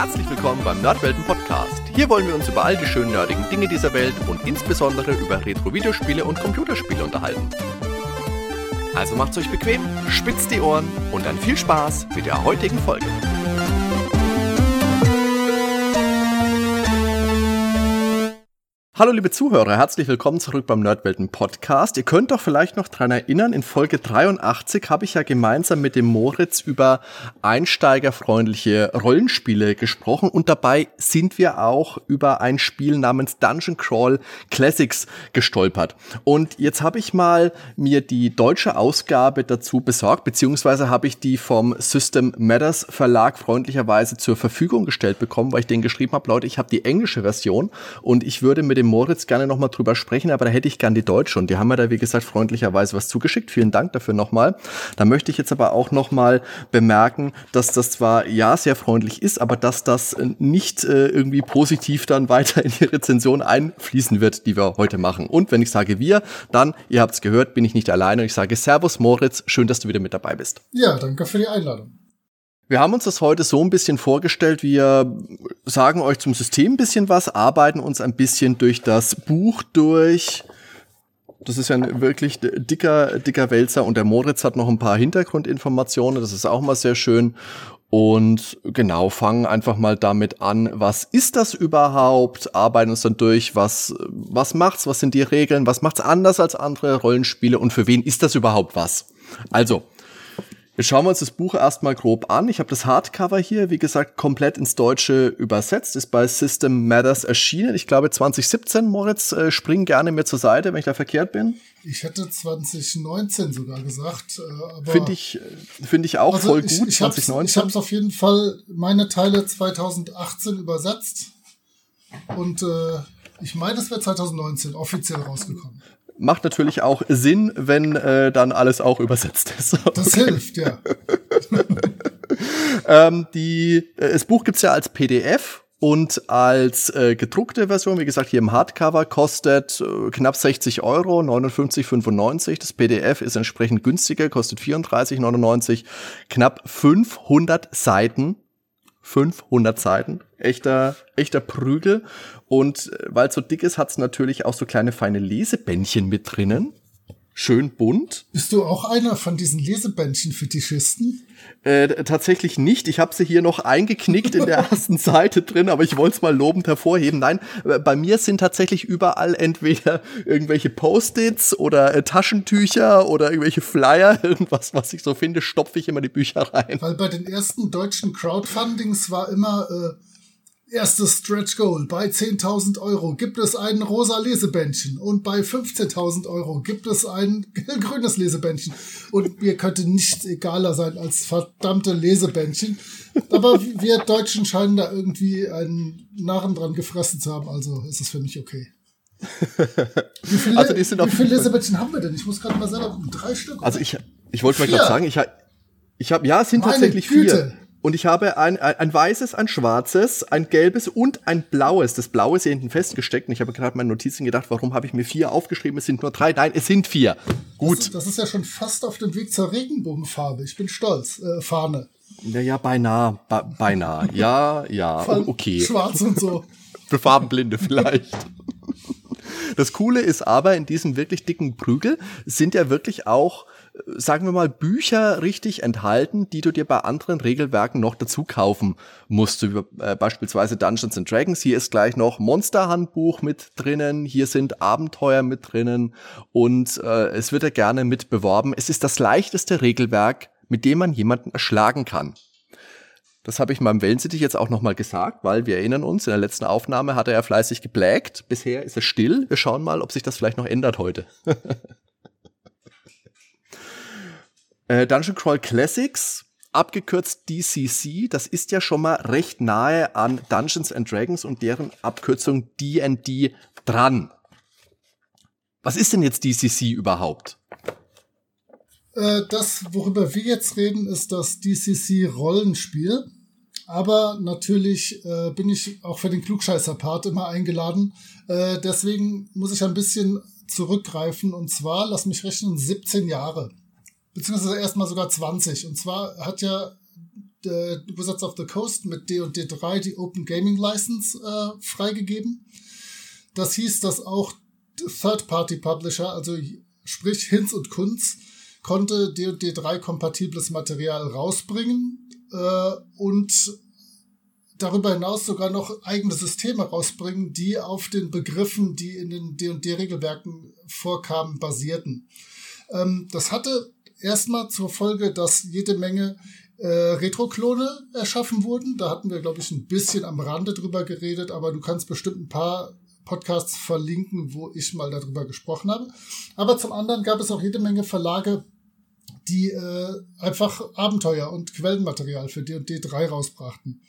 Herzlich willkommen beim Nerdwelten Podcast. Hier wollen wir uns über all die schönen nerdigen Dinge dieser Welt und insbesondere über Retro-Videospiele und Computerspiele unterhalten. Also macht's euch bequem, spitzt die Ohren und dann viel Spaß mit der heutigen Folge. Hallo liebe Zuhörer, herzlich willkommen zurück beim Nerdwelten Podcast. Ihr könnt doch vielleicht noch dran erinnern, in Folge 83 habe ich ja gemeinsam mit dem Moritz über einsteigerfreundliche Rollenspiele gesprochen und dabei sind wir auch über ein Spiel namens Dungeon Crawl Classics gestolpert. Und jetzt habe ich mal mir die deutsche Ausgabe dazu besorgt, beziehungsweise habe ich die vom System Matters Verlag freundlicherweise zur Verfügung gestellt bekommen, weil ich denen geschrieben habe, Leute, ich habe die englische Version und ich würde mit dem Moritz gerne nochmal drüber sprechen, aber da hätte ich gern die Deutsche und die haben mir da, wie gesagt, freundlicherweise was zugeschickt. Vielen Dank dafür nochmal. Da möchte ich jetzt aber auch nochmal bemerken, dass das zwar ja sehr freundlich ist, aber dass das nicht äh, irgendwie positiv dann weiter in die Rezension einfließen wird, die wir heute machen. Und wenn ich sage wir, dann, ihr habt es gehört, bin ich nicht alleine und ich sage Servus Moritz, schön, dass du wieder mit dabei bist. Ja, danke für die Einladung. Wir haben uns das heute so ein bisschen vorgestellt. Wir sagen euch zum System ein bisschen was, arbeiten uns ein bisschen durch das Buch durch. Das ist ja ein wirklich dicker, dicker Wälzer und der Moritz hat noch ein paar Hintergrundinformationen. Das ist auch mal sehr schön. Und genau, fangen einfach mal damit an. Was ist das überhaupt? Arbeiten uns dann durch. Was, was macht's? Was sind die Regeln? Was macht's anders als andere Rollenspiele? Und für wen ist das überhaupt was? Also, Jetzt schauen wir uns das Buch erstmal grob an. Ich habe das Hardcover hier, wie gesagt, komplett ins Deutsche übersetzt, ist bei System Matters erschienen. Ich glaube 2017, Moritz, äh, spring gerne mir zur Seite, wenn ich da verkehrt bin. Ich hätte 2019 sogar gesagt. Äh, Finde ich, find ich auch also voll ich, gut, ich 2019. Ich habe es auf jeden Fall meine Teile 2018 übersetzt und äh, ich meine, es wäre 2019 offiziell rausgekommen macht natürlich auch Sinn, wenn äh, dann alles auch übersetzt ist. Das hilft, ja. ähm, die, äh, das Buch gibt's ja als PDF und als äh, gedruckte Version, wie gesagt, hier im Hardcover kostet äh, knapp 60 Euro, 59,95. Das PDF ist entsprechend günstiger, kostet 34,99. Knapp 500 Seiten 500 Seiten. Echter, echter Prügel. Und äh, weil es so dick ist, hat es natürlich auch so kleine feine Lesebändchen mit drinnen schön bunt. Bist du auch einer von diesen Lesebändchen-Fetischisten? Äh, tatsächlich nicht. Ich habe sie hier noch eingeknickt in der ersten Seite drin, aber ich wollte es mal lobend hervorheben. Nein, äh, bei mir sind tatsächlich überall entweder irgendwelche Post-its oder äh, Taschentücher oder irgendwelche Flyer, irgendwas, was ich so finde, stopfe ich immer die Bücher rein. Weil bei den ersten deutschen Crowdfundings war immer äh, Erstes Stretch Goal. Bei 10.000 Euro gibt es ein rosa Lesebändchen und bei 15.000 Euro gibt es ein grünes Lesebändchen. Und mir könnte nichts egaler sein als verdammte Lesebändchen. Aber wir Deutschen scheinen da irgendwie einen Narren dran gefressen zu haben, also ist es für mich okay. Wie viele, also die sind wie viele Lesebändchen haben wir denn? Ich muss gerade mal selber Drei Stück. Also ich, ich wollte mal gerade sagen, ich, ich habe, ja, es sind Meine tatsächlich Güte. vier. Und ich habe ein, ein, weißes, ein schwarzes, ein gelbes und ein blaues. Das blaue ist hier hinten festgesteckt. Und ich habe gerade meine Notizen gedacht, warum habe ich mir vier aufgeschrieben? Es sind nur drei. Nein, es sind vier. Gut. Das, das ist ja schon fast auf dem Weg zur Regenbogenfarbe. Ich bin stolz. Äh, Fahne. Ja, ja, beinahe. Be beinahe. Ja, ja, okay. Schwarz und so. Für Farbenblinde vielleicht. Das Coole ist aber, in diesem wirklich dicken Prügel sind ja wirklich auch sagen wir mal, Bücher richtig enthalten, die du dir bei anderen Regelwerken noch dazu kaufen musst. Wie, äh, beispielsweise Dungeons and Dragons. Hier ist gleich noch Monsterhandbuch mit drinnen. Hier sind Abenteuer mit drinnen. Und äh, es wird ja gerne mit beworben. Es ist das leichteste Regelwerk, mit dem man jemanden erschlagen kann. Das habe ich meinem Wellensittich jetzt auch nochmal gesagt, weil wir erinnern uns, in der letzten Aufnahme hat er ja fleißig geblägt. Bisher ist er still. Wir schauen mal, ob sich das vielleicht noch ändert heute. Äh, Dungeon Crawl Classics, abgekürzt DCC, das ist ja schon mal recht nahe an Dungeons and Dragons und deren Abkürzung D&D dran. Was ist denn jetzt DCC überhaupt? Äh, das, worüber wir jetzt reden, ist das DCC Rollenspiel. Aber natürlich äh, bin ich auch für den Klugscheißer-Part immer eingeladen. Äh, deswegen muss ich ein bisschen zurückgreifen. Und zwar, lass mich rechnen, 17 Jahre beziehungsweise erstmal sogar 20. Und zwar hat ja äh, Wizards of the Coast mit D&D 3 die Open Gaming License äh, freigegeben. Das hieß, dass auch Third-Party-Publisher, also sprich Hinz und Kunz, konnte D&D 3 kompatibles Material rausbringen äh, und darüber hinaus sogar noch eigene Systeme rausbringen, die auf den Begriffen, die in den D&D-Regelwerken vorkamen, basierten. Ähm, das hatte erstmal zur Folge, dass jede Menge äh, Retro-Klone erschaffen wurden. Da hatten wir, glaube ich, ein bisschen am Rande drüber geredet, aber du kannst bestimmt ein paar Podcasts verlinken, wo ich mal darüber gesprochen habe. Aber zum anderen gab es auch jede Menge Verlage, die äh, einfach Abenteuer und Quellenmaterial für D&D 3 rausbrachten.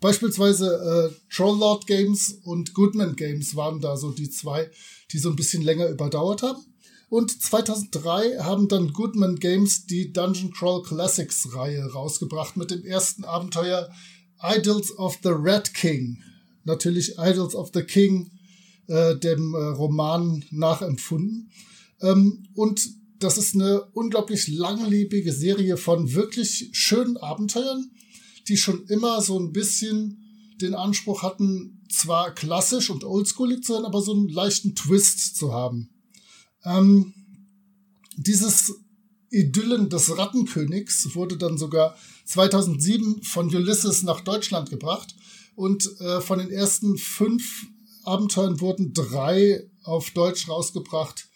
Beispielsweise äh, Trolllord Games und Goodman Games waren da so die zwei, die so ein bisschen länger überdauert haben. Und 2003 haben dann Goodman Games die Dungeon Crawl Classics Reihe rausgebracht mit dem ersten Abenteuer Idols of the Red King. Natürlich Idols of the King, äh, dem äh, Roman nachempfunden. Ähm, und das ist eine unglaublich langlebige Serie von wirklich schönen Abenteuern, die schon immer so ein bisschen den Anspruch hatten, zwar klassisch und oldschoolig zu sein, aber so einen leichten Twist zu haben. Ähm, dieses Idyllen des Rattenkönigs wurde dann sogar 2007 von Ulysses nach Deutschland gebracht und äh, von den ersten fünf Abenteuern wurden drei auf Deutsch rausgebracht.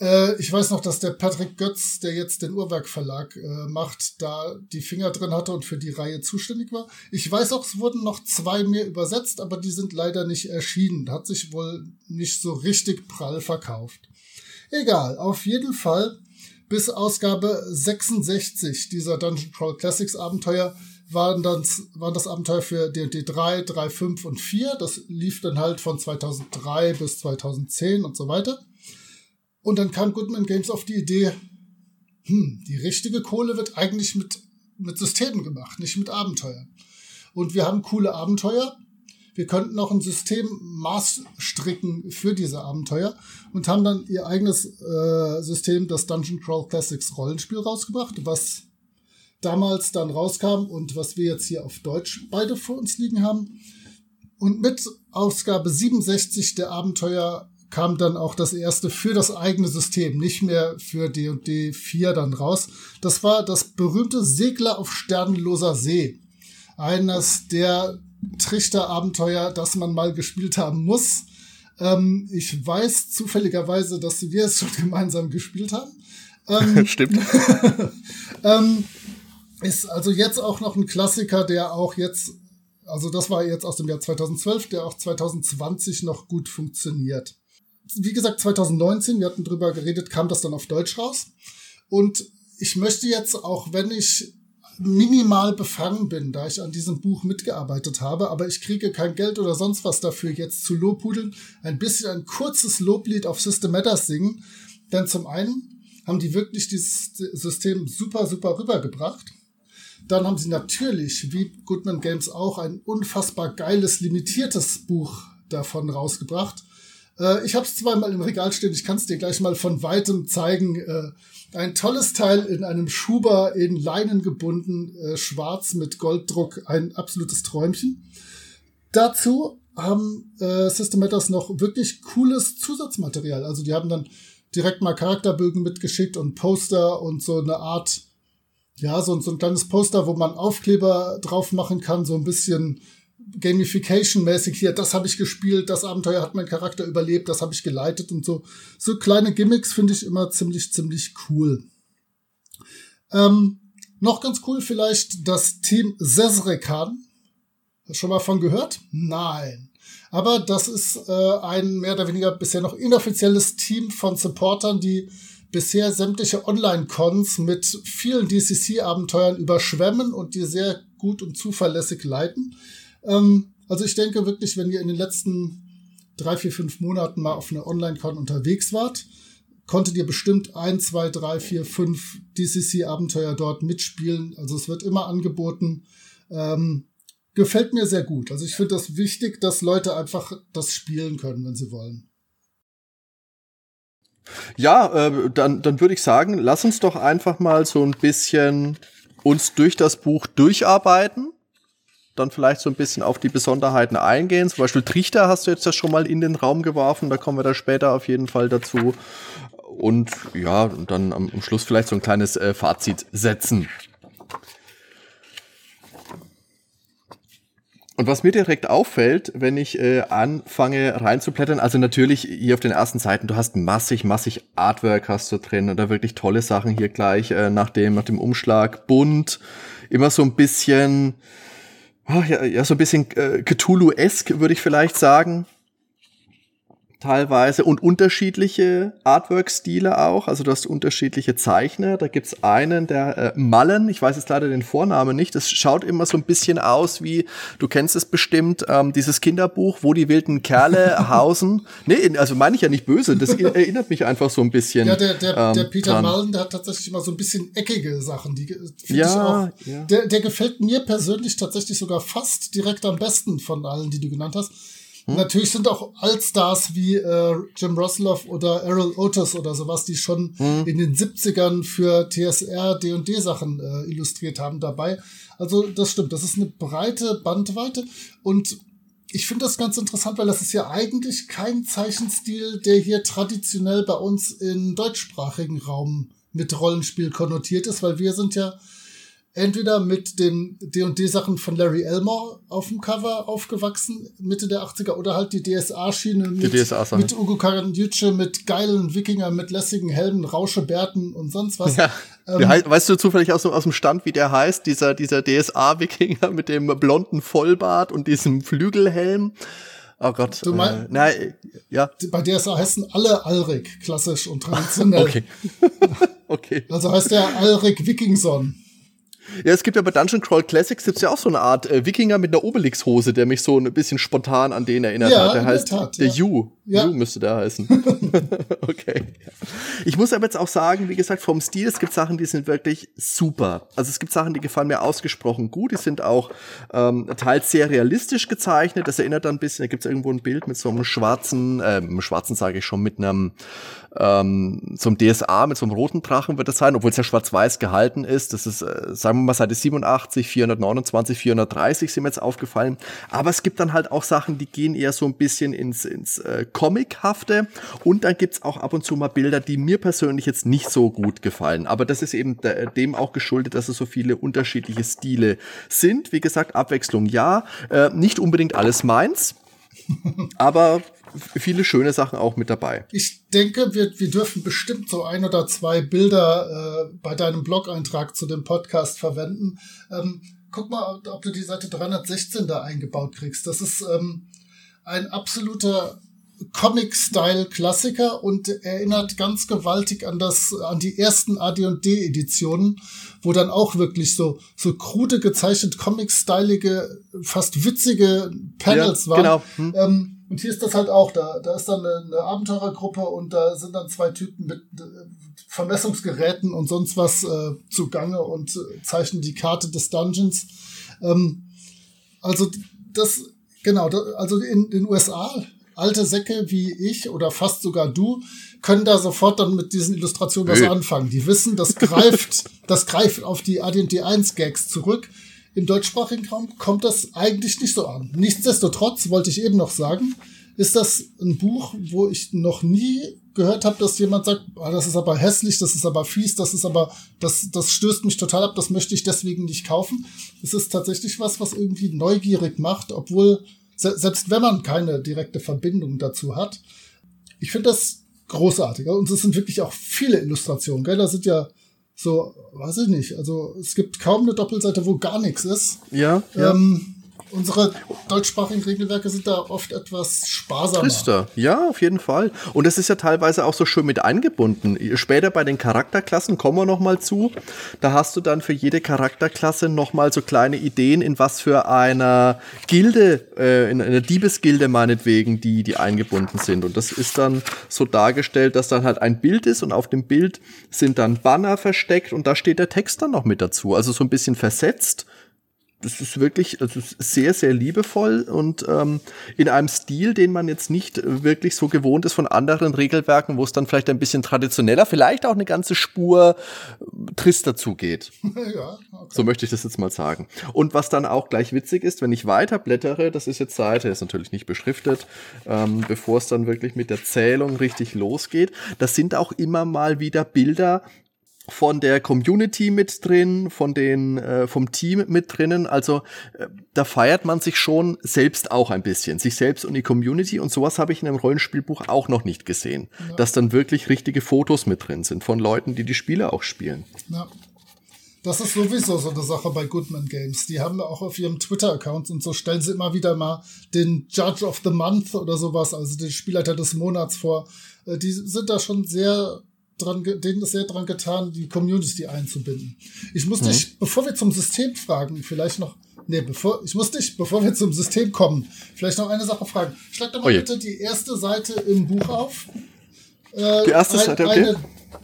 Äh, ich weiß noch, dass der Patrick Götz, der jetzt den Uhrwerk Verlag äh, macht, da die Finger drin hatte und für die Reihe zuständig war. Ich weiß auch, es wurden noch zwei mehr übersetzt, aber die sind leider nicht erschienen. Hat sich wohl nicht so richtig prall verkauft. Egal, auf jeden Fall bis Ausgabe 66 dieser Dungeon Crawl Classics Abenteuer waren, dann, waren das Abenteuer für D&D 3, 3, 5 und 4. Das lief dann halt von 2003 bis 2010 und so weiter. Und dann kam Goodman Games auf die Idee, hm, die richtige Kohle wird eigentlich mit, mit Systemen gemacht, nicht mit Abenteuern. Und wir haben coole Abenteuer, wir könnten noch ein System maßstricken für diese Abenteuer und haben dann ihr eigenes äh, System, das Dungeon Crawl Classics Rollenspiel rausgebracht, was damals dann rauskam und was wir jetzt hier auf Deutsch beide vor uns liegen haben. Und mit Ausgabe 67 der Abenteuer kam dann auch das erste für das eigene System, nicht mehr für D&D 4 dann raus. Das war das berühmte Segler auf sternenloser See. Eines der Trichter-Abenteuer, das man mal gespielt haben muss. Ähm, ich weiß zufälligerweise, dass wir es schon gemeinsam gespielt haben. Ähm, Stimmt. ähm, ist also jetzt auch noch ein Klassiker, der auch jetzt, also das war jetzt aus dem Jahr 2012, der auch 2020 noch gut funktioniert. Wie gesagt, 2019, wir hatten drüber geredet, kam das dann auf Deutsch raus. Und ich möchte jetzt, auch wenn ich minimal befangen bin, da ich an diesem Buch mitgearbeitet habe, aber ich kriege kein Geld oder sonst was dafür, jetzt zu Lobhudeln, ein bisschen ein kurzes Loblied auf System Matters singen. Denn zum einen haben die wirklich dieses System super, super rübergebracht. Dann haben sie natürlich, wie Goodman Games auch, ein unfassbar geiles, limitiertes Buch davon rausgebracht. Äh, ich habe es zweimal im Regal stehen, ich kann es dir gleich mal von weitem zeigen. Äh, ein tolles Teil in einem Schuber in Leinen gebunden, äh, schwarz mit Golddruck, ein absolutes Träumchen. Dazu haben äh, System noch wirklich cooles Zusatzmaterial. Also die haben dann direkt mal Charakterbögen mitgeschickt und Poster und so eine Art, ja, so, so ein kleines Poster, wo man Aufkleber drauf machen kann, so ein bisschen Gamification-mäßig hier, das habe ich gespielt, das Abenteuer hat mein Charakter überlebt, das habe ich geleitet und so. So kleine Gimmicks finde ich immer ziemlich, ziemlich cool. Ähm, noch ganz cool vielleicht das Team Sesrekan. Schon mal von gehört? Nein. Aber das ist äh, ein mehr oder weniger bisher noch inoffizielles Team von Supportern, die bisher sämtliche Online-Cons mit vielen DCC-Abenteuern überschwemmen und die sehr gut und zuverlässig leiten. Ähm, also ich denke wirklich, wenn ihr in den letzten drei, vier, fünf Monaten mal auf einer Online-Con unterwegs wart, konntet ihr bestimmt ein, zwei, drei, vier, fünf DCC-Abenteuer dort mitspielen. Also es wird immer angeboten. Ähm, gefällt mir sehr gut. Also ich finde das wichtig, dass Leute einfach das spielen können, wenn sie wollen. Ja, äh, dann, dann würde ich sagen, lass uns doch einfach mal so ein bisschen uns durch das Buch durcharbeiten, dann vielleicht so ein bisschen auf die Besonderheiten eingehen. Zum Beispiel Trichter hast du jetzt ja schon mal in den Raum geworfen, da kommen wir da später auf jeden Fall dazu. Und ja, und dann am, Schluss vielleicht so ein kleines äh, Fazit setzen. Und was mir direkt auffällt, wenn ich äh, anfange reinzublättern, also natürlich hier auf den ersten Seiten, du hast massig, massig Artwork hast du drin da wirklich tolle Sachen hier gleich äh, nach dem, nach dem Umschlag, bunt, immer so ein bisschen, oh, ja, ja, so ein bisschen äh, Cthulhu-esque, würde ich vielleicht sagen teilweise und unterschiedliche Artwork-Stile auch. Also du hast unterschiedliche Zeichner. Da gibt's einen, der äh, Mallen, ich weiß jetzt leider den Vornamen nicht. Das schaut immer so ein bisschen aus wie, du kennst es bestimmt, ähm, dieses Kinderbuch, wo die wilden Kerle hausen. Nee, also meine ich ja nicht böse. Das erinnert mich einfach so ein bisschen. Ja, der, der, ähm, der Peter dran. Mullen, der hat tatsächlich immer so ein bisschen eckige Sachen. Die ja, ich auch, ja. Der, der gefällt mir persönlich tatsächlich sogar fast direkt am besten von allen, die du genannt hast hm? Natürlich sind auch Allstars wie äh, Jim Rosloff oder Errol Otis oder sowas, die schon hm. in den 70ern für TSR D&D Sachen äh, illustriert haben dabei. Also das stimmt, das ist eine breite Bandweite und ich finde das ganz interessant, weil das ist ja eigentlich kein Zeichenstil, der hier traditionell bei uns im deutschsprachigen Raum mit Rollenspiel konnotiert ist, weil wir sind ja entweder mit den D&D-Sachen von Larry Elmore auf dem Cover aufgewachsen, Mitte der 80er, oder halt die DSA-Schiene mit, DSA mit Ugo Karanjuce, mit geilen Wikinger, mit lässigen Helmen, Rauschebärten und sonst was. Ja. Ähm, weißt du zufällig aus, aus dem Stand, wie der heißt, dieser, dieser DSA-Wikinger mit dem blonden Vollbart und diesem Flügelhelm? Oh Gott. Du mein, äh, nein, ja. Bei DSA heißen alle Alrik, klassisch und traditionell. okay. okay. Also heißt der Alrik Wikingson. Ja, es gibt ja bei Dungeon Crawl Classics gibt's ja auch so eine Art äh, Wikinger mit einer Obelix-Hose, der mich so ein bisschen spontan an den erinnert ja, hat. Der heißt der, Tat, der ja. Yu. Ja. Yu müsste der heißen. okay. Ich muss aber jetzt auch sagen, wie gesagt, vom Stil, es gibt Sachen, die sind wirklich super. Also es gibt Sachen, die gefallen mir ausgesprochen gut. Die sind auch ähm, teils sehr realistisch gezeichnet. Das erinnert dann ein bisschen, da gibt's irgendwo ein Bild mit so einem schwarzen, äh, schwarzen sage ich schon, mit einem ähm, einem DSA, mit so einem roten Drachen wird das sein, obwohl es ja schwarz-weiß gehalten ist. Das ist, äh, sagen wir mal, Seite 87, 429, 430 sind mir jetzt aufgefallen. Aber es gibt dann halt auch Sachen, die gehen eher so ein bisschen ins, ins äh, Comichafte. Und dann gibt's auch ab und zu mal Bilder, die mir persönlich jetzt nicht so gut gefallen. Aber das ist eben dem auch geschuldet, dass es so viele unterschiedliche Stile sind. Wie gesagt, Abwechslung ja, äh, nicht unbedingt alles meins. Aber viele schöne Sachen auch mit dabei. Ich denke, wir, wir dürfen bestimmt so ein oder zwei Bilder äh, bei deinem Blog-Eintrag zu dem Podcast verwenden. Ähm, guck mal, ob du die Seite 316 da eingebaut kriegst. Das ist ähm, ein absoluter Comic-Style-Klassiker und erinnert ganz gewaltig an das, an die ersten AD&D-Editionen, wo dann auch wirklich so, so krude gezeichnet, Comic-stylige, fast witzige Panels ja, waren. Genau. Hm. Ähm, und hier ist das halt auch, da, da ist dann eine, eine Abenteurergruppe und da sind dann zwei Typen mit äh, Vermessungsgeräten und sonst was äh, zugange und äh, zeichnen die Karte des Dungeons. Ähm, also das, genau, da, also in den USA, alte Säcke wie ich oder fast sogar du, können da sofort dann mit diesen Illustrationen was anfangen. Die wissen, das greift, das greift auf die AD&D 1 Gags zurück im deutschsprachigen Raum kommt das eigentlich nicht so an. Nichtsdestotrotz wollte ich eben noch sagen, ist das ein Buch, wo ich noch nie gehört habe, dass jemand sagt, ah, das ist aber hässlich, das ist aber fies, das ist aber, das, das stößt mich total ab, das möchte ich deswegen nicht kaufen. Es ist tatsächlich was, was irgendwie neugierig macht, obwohl, selbst wenn man keine direkte Verbindung dazu hat. Ich finde das großartig. Und es sind wirklich auch viele Illustrationen, gell? Da sind ja so, weiß ich nicht. Also es gibt kaum eine Doppelseite, wo gar nichts ist. Ja. Ähm, unsere deutschsprachigen Regelwerke sind da oft etwas sparsamer. Trister, ja, auf jeden Fall. Und das ist ja teilweise auch so schön mit eingebunden. Später bei den Charakterklassen kommen wir noch mal zu. Da hast du dann für jede Charakterklasse noch mal so kleine Ideen, in was für einer Gilde, äh, in einer Diebesgilde meinetwegen, die, die eingebunden sind. Und das ist dann so dargestellt, dass dann halt ein Bild ist und auf dem Bild sind dann Banner versteckt und da steht der Text dann noch mit dazu. Also so ein bisschen versetzt das ist wirklich also sehr, sehr liebevoll und ähm, in einem Stil, den man jetzt nicht wirklich so gewohnt ist von anderen Regelwerken, wo es dann vielleicht ein bisschen traditioneller, vielleicht auch eine ganze Spur äh, trister zugeht. ja, okay. So möchte ich das jetzt mal sagen. Und was dann auch gleich witzig ist, wenn ich weiter blättere, das ist jetzt Seite, ist natürlich nicht beschriftet, ähm, bevor es dann wirklich mit der Zählung richtig losgeht, das sind auch immer mal wieder Bilder, von der Community mit drin, von den äh, vom Team mit drinnen. Also äh, da feiert man sich schon selbst auch ein bisschen, sich selbst und die Community. Und sowas habe ich in einem Rollenspielbuch auch noch nicht gesehen, ja. dass dann wirklich richtige Fotos mit drin sind von Leuten, die die Spiele auch spielen. Ja. Das ist sowieso so eine Sache bei Goodman Games. Die haben auch auf ihrem Twitter-Account und so stellen sie immer wieder mal den Judge of the Month oder sowas, also den Spielleiter des Monats vor. Äh, die sind da schon sehr dran, denen ist sehr dran getan, die Community einzubinden. Ich muss mhm. dich, bevor wir zum System fragen, vielleicht noch, nee, bevor, ich muss dich, bevor wir zum System kommen, vielleicht noch eine Sache fragen. Schlag doch mal oh bitte die erste Seite im Buch auf. Äh, die erste ein, Seite, okay. Eine,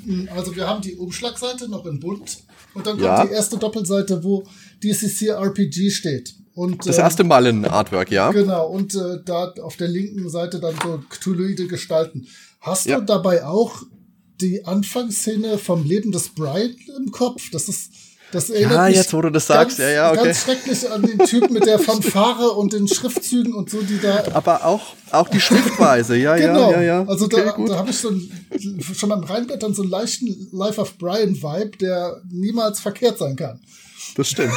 hm, also wir haben die Umschlagseite noch in bunt und dann kommt ja. die erste Doppelseite, wo DCC RPG steht. Und, das erste Mal in Artwork, ja. Genau, und äh, da auf der linken Seite dann so Cthulhuide Gestalten. Hast ja. du dabei auch die Anfangsszene vom Leben des Brian im Kopf. Das ist, das erinnert ja, mich jetzt wo du das sagst, ja, ja, okay. Ganz schrecklich an den Typ mit der Fanfare und den Schriftzügen und so, die da. Aber auch, auch die Schriftweise, ja, genau. ja, ja, ja. Also okay, da, da habe ich so ein, schon am Reinblättern so einen leichten Life of Brian Vibe, der niemals verkehrt sein kann. Das stimmt.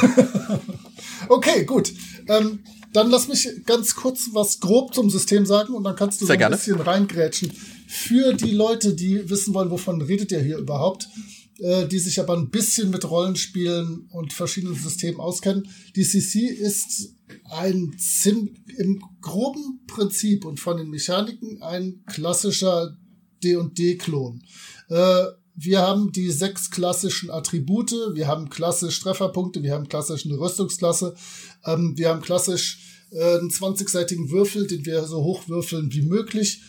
okay, gut. Ähm, dann lass mich ganz kurz was grob zum System sagen und dann kannst du Sehr so ein gerne. bisschen reingrätschen für die Leute, die wissen wollen, wovon redet ihr hier überhaupt, äh, die sich aber ein bisschen mit Rollenspielen und verschiedenen Systemen auskennen. Die CC ist ein im groben Prinzip und von den Mechaniken ein klassischer D&D-Klon. Äh, wir haben die sechs klassischen Attribute, wir haben klassisch Trefferpunkte, wir haben klassisch eine Rüstungsklasse, ähm, wir haben klassisch äh, einen 20-seitigen Würfel, den wir so hoch würfeln wie möglich.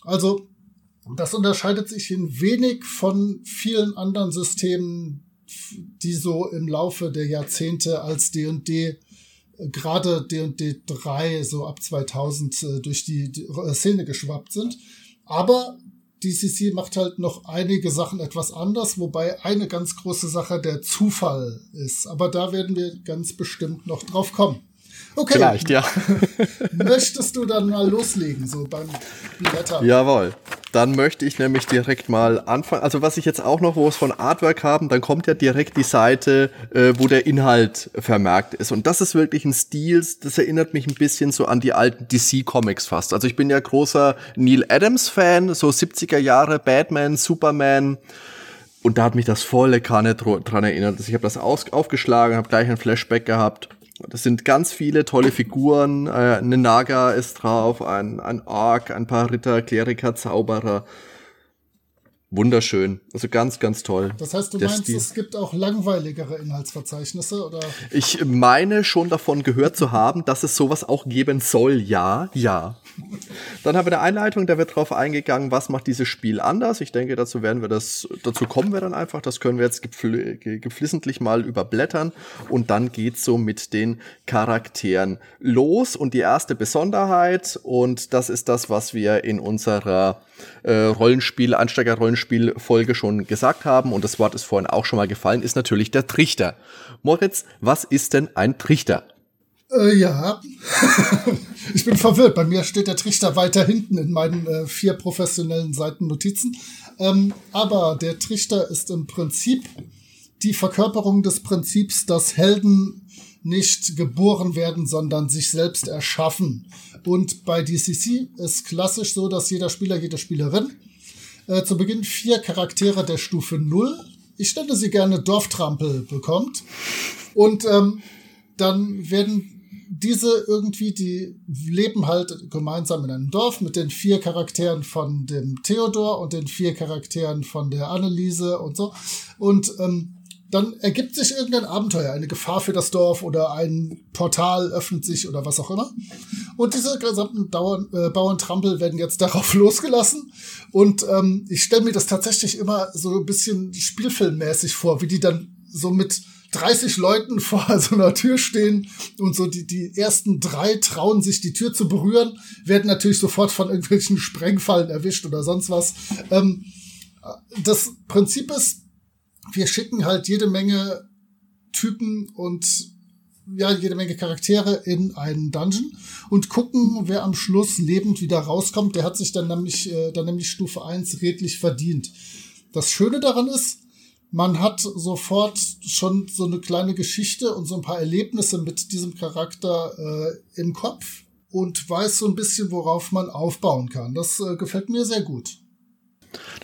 Also das unterscheidet sich in wenig von vielen anderen Systemen, die so im Laufe der Jahrzehnte als D&D gerade D&D 3 so ab 2000 äh, durch die, die Szene geschwappt sind. Aber DCC macht halt noch einige Sachen etwas anders, wobei eine ganz große Sache der Zufall ist. Aber da werden wir ganz bestimmt noch drauf kommen. Okay. Vielleicht, ja. Möchtest du dann mal loslegen, so beim Blätter? Jawohl. Dann möchte ich nämlich direkt mal anfangen. Also was ich jetzt auch noch, wo es von Artwork haben, dann kommt ja direkt die Seite, äh, wo der Inhalt vermerkt ist. Und das ist wirklich ein Stil, das erinnert mich ein bisschen so an die alten DC-Comics fast. Also ich bin ja großer Neil Adams-Fan, so 70er Jahre, Batman, Superman. Und da hat mich das volle Kanne dran erinnert. Also ich habe das aufgeschlagen, habe gleich ein Flashback gehabt. Das sind ganz viele tolle Figuren. Äh, eine Naga ist drauf, ein, ein Ork, ein paar Ritter, Kleriker, Zauberer. Wunderschön. Also ganz, ganz toll. Das heißt, du Der meinst, Stil. es gibt auch langweiligere Inhaltsverzeichnisse, oder? Ich meine schon davon gehört zu haben, dass es sowas auch geben soll. Ja, ja. Dann haben wir eine Einleitung, da wird darauf eingegangen, was macht dieses Spiel anders. Ich denke, dazu werden wir das, dazu kommen wir dann einfach. Das können wir jetzt gefl geflissentlich mal überblättern. Und dann geht's so mit den Charakteren los. Und die erste Besonderheit, und das ist das, was wir in unserer äh, Rollenspiel, Ansteiger-Rollenspiel-Folge schon gesagt haben, und das Wort ist vorhin auch schon mal gefallen, ist natürlich der Trichter. Moritz, was ist denn ein Trichter? Äh, ja, ich bin verwirrt. Bei mir steht der Trichter weiter hinten in meinen äh, vier professionellen Seitennotizen. Ähm, aber der Trichter ist im Prinzip die Verkörperung des Prinzips, dass Helden nicht geboren werden, sondern sich selbst erschaffen. Und bei DCC ist klassisch so, dass jeder Spieler, jede Spielerin äh, zu Beginn vier Charaktere der Stufe 0, ich stelle sie gerne Dorftrampel, bekommt. Und ähm, dann werden diese irgendwie, die leben halt gemeinsam in einem Dorf mit den vier Charakteren von dem Theodor und den vier Charakteren von der Anneliese und so. Und ähm, dann ergibt sich irgendein Abenteuer, eine Gefahr für das Dorf oder ein Portal öffnet sich oder was auch immer. Und diese gesamten Dauern, äh, Bauerntrampel werden jetzt darauf losgelassen. Und ähm, ich stelle mir das tatsächlich immer so ein bisschen spielfilmmäßig vor, wie die dann so mit 30 Leuten vor so einer Tür stehen und so die, die ersten drei trauen sich die Tür zu berühren, werden natürlich sofort von irgendwelchen Sprengfallen erwischt oder sonst was. Ähm, das Prinzip ist, wir schicken halt jede Menge Typen und ja, jede Menge Charaktere in einen Dungeon und gucken, wer am Schluss lebend wieder rauskommt. Der hat sich dann nämlich, äh, dann nämlich Stufe 1 redlich verdient. Das Schöne daran ist, man hat sofort schon so eine kleine Geschichte und so ein paar Erlebnisse mit diesem Charakter äh, im Kopf und weiß so ein bisschen, worauf man aufbauen kann. Das äh, gefällt mir sehr gut.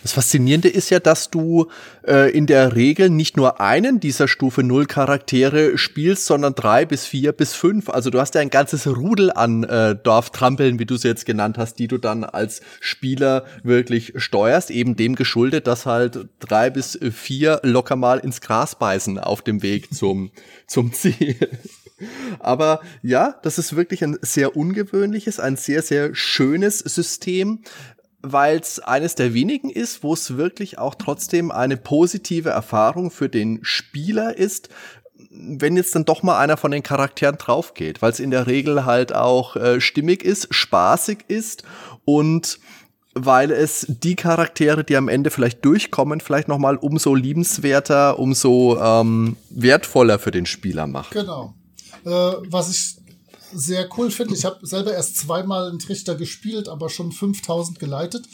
Das Faszinierende ist ja, dass du äh, in der Regel nicht nur einen dieser Stufe 0 Charaktere spielst, sondern drei bis vier bis fünf. Also du hast ja ein ganzes Rudel an äh, Dorftrampeln, wie du es jetzt genannt hast, die du dann als Spieler wirklich steuerst, eben dem geschuldet, dass halt drei bis vier locker mal ins Gras beißen auf dem Weg zum, zum Ziel. Aber ja, das ist wirklich ein sehr ungewöhnliches, ein sehr, sehr schönes System, weil es eines der wenigen ist, wo es wirklich auch trotzdem eine positive Erfahrung für den Spieler ist, wenn jetzt dann doch mal einer von den Charakteren drauf geht, weil es in der Regel halt auch äh, stimmig ist, spaßig ist und weil es die Charaktere, die am Ende vielleicht durchkommen, vielleicht noch mal umso liebenswerter, umso ähm, wertvoller für den Spieler macht. Genau. Äh, was ich sehr cool finde. Ich habe selber erst zweimal einen Trichter gespielt, aber schon 5000 geleitet.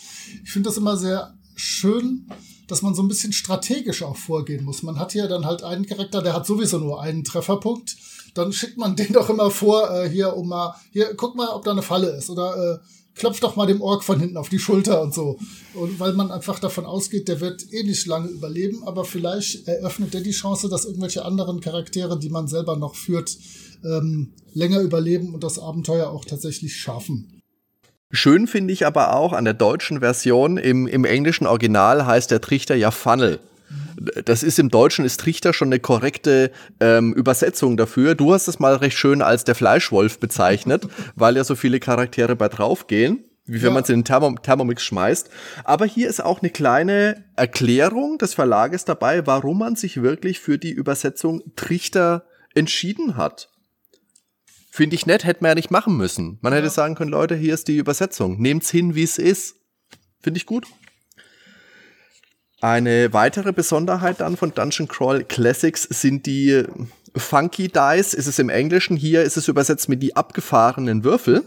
Ich finde das immer sehr schön, dass man so ein bisschen strategisch auch vorgehen muss. Man hat hier dann halt einen Charakter, der hat sowieso nur einen Trefferpunkt. Dann schickt man den doch immer vor, äh, hier, um mal, hier, guck mal, ob da eine Falle ist. Oder äh, klopft doch mal dem Ork von hinten auf die Schulter und so. Und weil man einfach davon ausgeht, der wird eh nicht lange überleben, aber vielleicht eröffnet der die Chance, dass irgendwelche anderen Charaktere, die man selber noch führt, ähm, länger überleben und das Abenteuer auch tatsächlich schaffen. Schön finde ich aber auch an der deutschen Version, im, im englischen Original heißt der Trichter ja Funnel. Das ist im Deutschen ist Trichter schon eine korrekte ähm, Übersetzung dafür. Du hast es mal recht schön als der Fleischwolf bezeichnet, weil ja so viele Charaktere bei draufgehen, wie wenn ja. man es in den Thermom Thermomix schmeißt. Aber hier ist auch eine kleine Erklärung des Verlages dabei, warum man sich wirklich für die Übersetzung Trichter entschieden hat. Finde ich nett, hätte man ja nicht machen müssen. Man ja. hätte sagen können, Leute, hier ist die Übersetzung. Nehmt's hin, wie es ist. Finde ich gut. Eine weitere Besonderheit dann von Dungeon Crawl Classics sind die Funky Dice. Ist es im Englischen. Hier ist es übersetzt mit die abgefahrenen Würfel.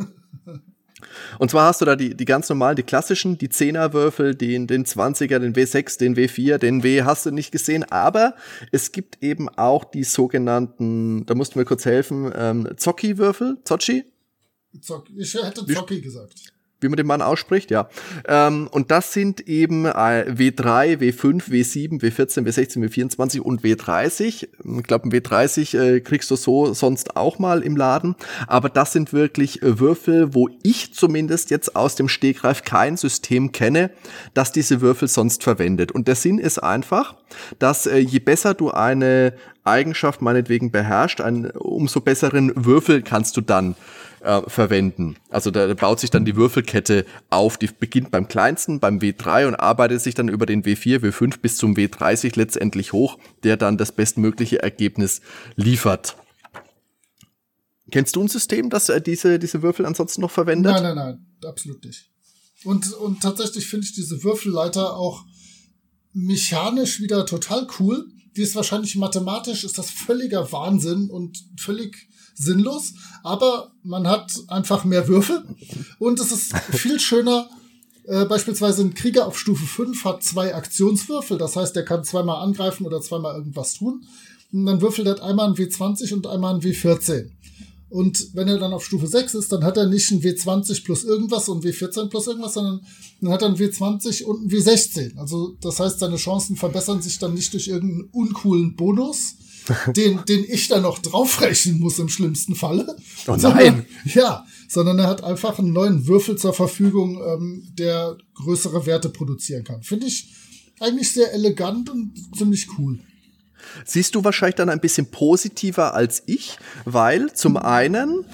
Und zwar hast du da die, die ganz normalen, die klassischen, die Zehnerwürfel, den, den 20er, den W6, den W4, den W hast du nicht gesehen, aber es gibt eben auch die sogenannten, da mussten wir kurz helfen, ähm, Zocki-Würfel, Zocchi? Zock, ich hätte Zocki gesagt wie man den Mann ausspricht, ja. Ähm, und das sind eben äh, W3, W5, W7, W14, W16, W24 und W30. Ich glaube, ein W30 äh, kriegst du so sonst auch mal im Laden. Aber das sind wirklich äh, Würfel, wo ich zumindest jetzt aus dem Stegreif kein System kenne, das diese Würfel sonst verwendet. Und der Sinn ist einfach, dass äh, je besser du eine Eigenschaft meinetwegen beherrscht, einen umso besseren Würfel kannst du dann äh, verwenden. Also da baut sich dann die Würfelkette auf, die beginnt beim kleinsten, beim W3 und arbeitet sich dann über den W4, W5 bis zum W30 letztendlich hoch, der dann das bestmögliche Ergebnis liefert. Kennst du ein System, das äh, diese, diese Würfel ansonsten noch verwendet? Nein, nein, nein, absolut nicht. Und, und tatsächlich finde ich diese Würfelleiter auch mechanisch wieder total cool. Die ist wahrscheinlich mathematisch, ist das völliger Wahnsinn und völlig sinnlos, aber man hat einfach mehr Würfel und es ist viel schöner. Äh, beispielsweise ein Krieger auf Stufe 5 hat zwei Aktionswürfel, das heißt, er kann zweimal angreifen oder zweimal irgendwas tun. Und dann würfelt er einmal ein W20 und einmal ein W14. Und wenn er dann auf Stufe 6 ist, dann hat er nicht ein W20 plus irgendwas und W14 plus irgendwas, sondern dann hat er ein W20 und ein W16. Also das heißt, seine Chancen verbessern sich dann nicht durch irgendeinen uncoolen Bonus, den, den ich dann noch draufrechnen muss im schlimmsten Falle. Oh nein. Sondern, ja, sondern er hat einfach einen neuen Würfel zur Verfügung, ähm, der größere Werte produzieren kann. Finde ich eigentlich sehr elegant und ziemlich cool. Siehst du wahrscheinlich dann ein bisschen positiver als ich, weil zum einen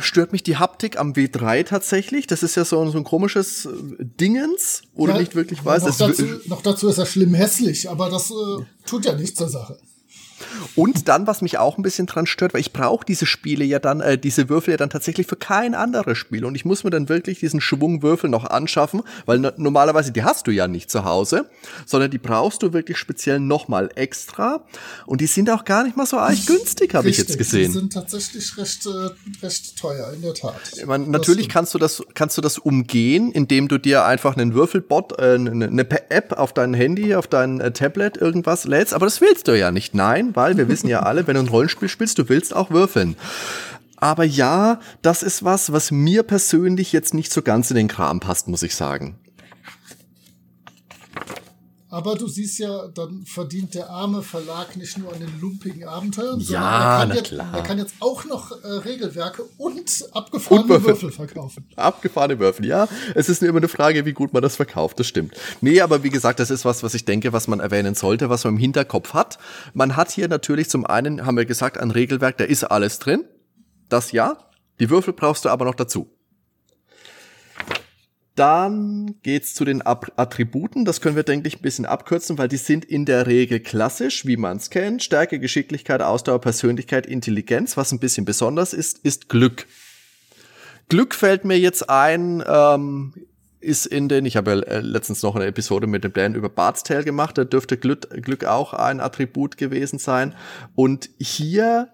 stört mich die Haptik am W3 tatsächlich. Das ist ja so, so ein komisches äh, Dingens, wo ja, nicht wirklich weißt. Noch dazu, noch dazu ist er schlimm hässlich, aber das äh, tut ja nichts zur Sache. Und dann, was mich auch ein bisschen dran stört, weil ich brauche diese Spiele ja dann, äh, diese Würfel ja dann tatsächlich für kein anderes Spiel. Und ich muss mir dann wirklich diesen Schwung Würfel noch anschaffen, weil normalerweise die hast du ja nicht zu Hause, sondern die brauchst du wirklich speziell nochmal extra. Und die sind auch gar nicht mal so arg günstig, habe ich jetzt gesehen. Die sind tatsächlich recht, äh, recht teuer, in der Tat. Ich meine, natürlich kannst du das, kannst du das umgehen, indem du dir einfach einen Würfelbot, äh, eine, eine App auf dein Handy, auf dein äh, Tablet irgendwas lädst, aber das willst du ja nicht. Nein, weil wir wissen ja alle, wenn du ein Rollenspiel spielst, du willst auch würfeln. Aber ja, das ist was, was mir persönlich jetzt nicht so ganz in den Kram passt, muss ich sagen. Aber du siehst ja, dann verdient der arme Verlag nicht nur an den lumpigen Abenteuern, sondern ja, er, kann jetzt, er kann jetzt auch noch äh, Regelwerke und abgefahrene und Würfel. Würfel. verkaufen. Abgefahrene Würfel, ja. Es ist nur immer eine Frage, wie gut man das verkauft, das stimmt. Nee, aber wie gesagt, das ist was, was ich denke, was man erwähnen sollte, was man im Hinterkopf hat. Man hat hier natürlich zum einen, haben wir gesagt, ein Regelwerk, da ist alles drin. Das ja. Die Würfel brauchst du aber noch dazu. Dann geht's zu den Attributen. Das können wir, denke ich, ein bisschen abkürzen, weil die sind in der Regel klassisch, wie man es kennt. Stärke, Geschicklichkeit, Ausdauer, Persönlichkeit, Intelligenz. Was ein bisschen besonders ist, ist Glück. Glück fällt mir jetzt ein, ähm, ist in den, ich habe ja äh, letztens noch eine Episode mit dem Dan über Bart's Tale gemacht, da dürfte Glück, Glück auch ein Attribut gewesen sein. Und hier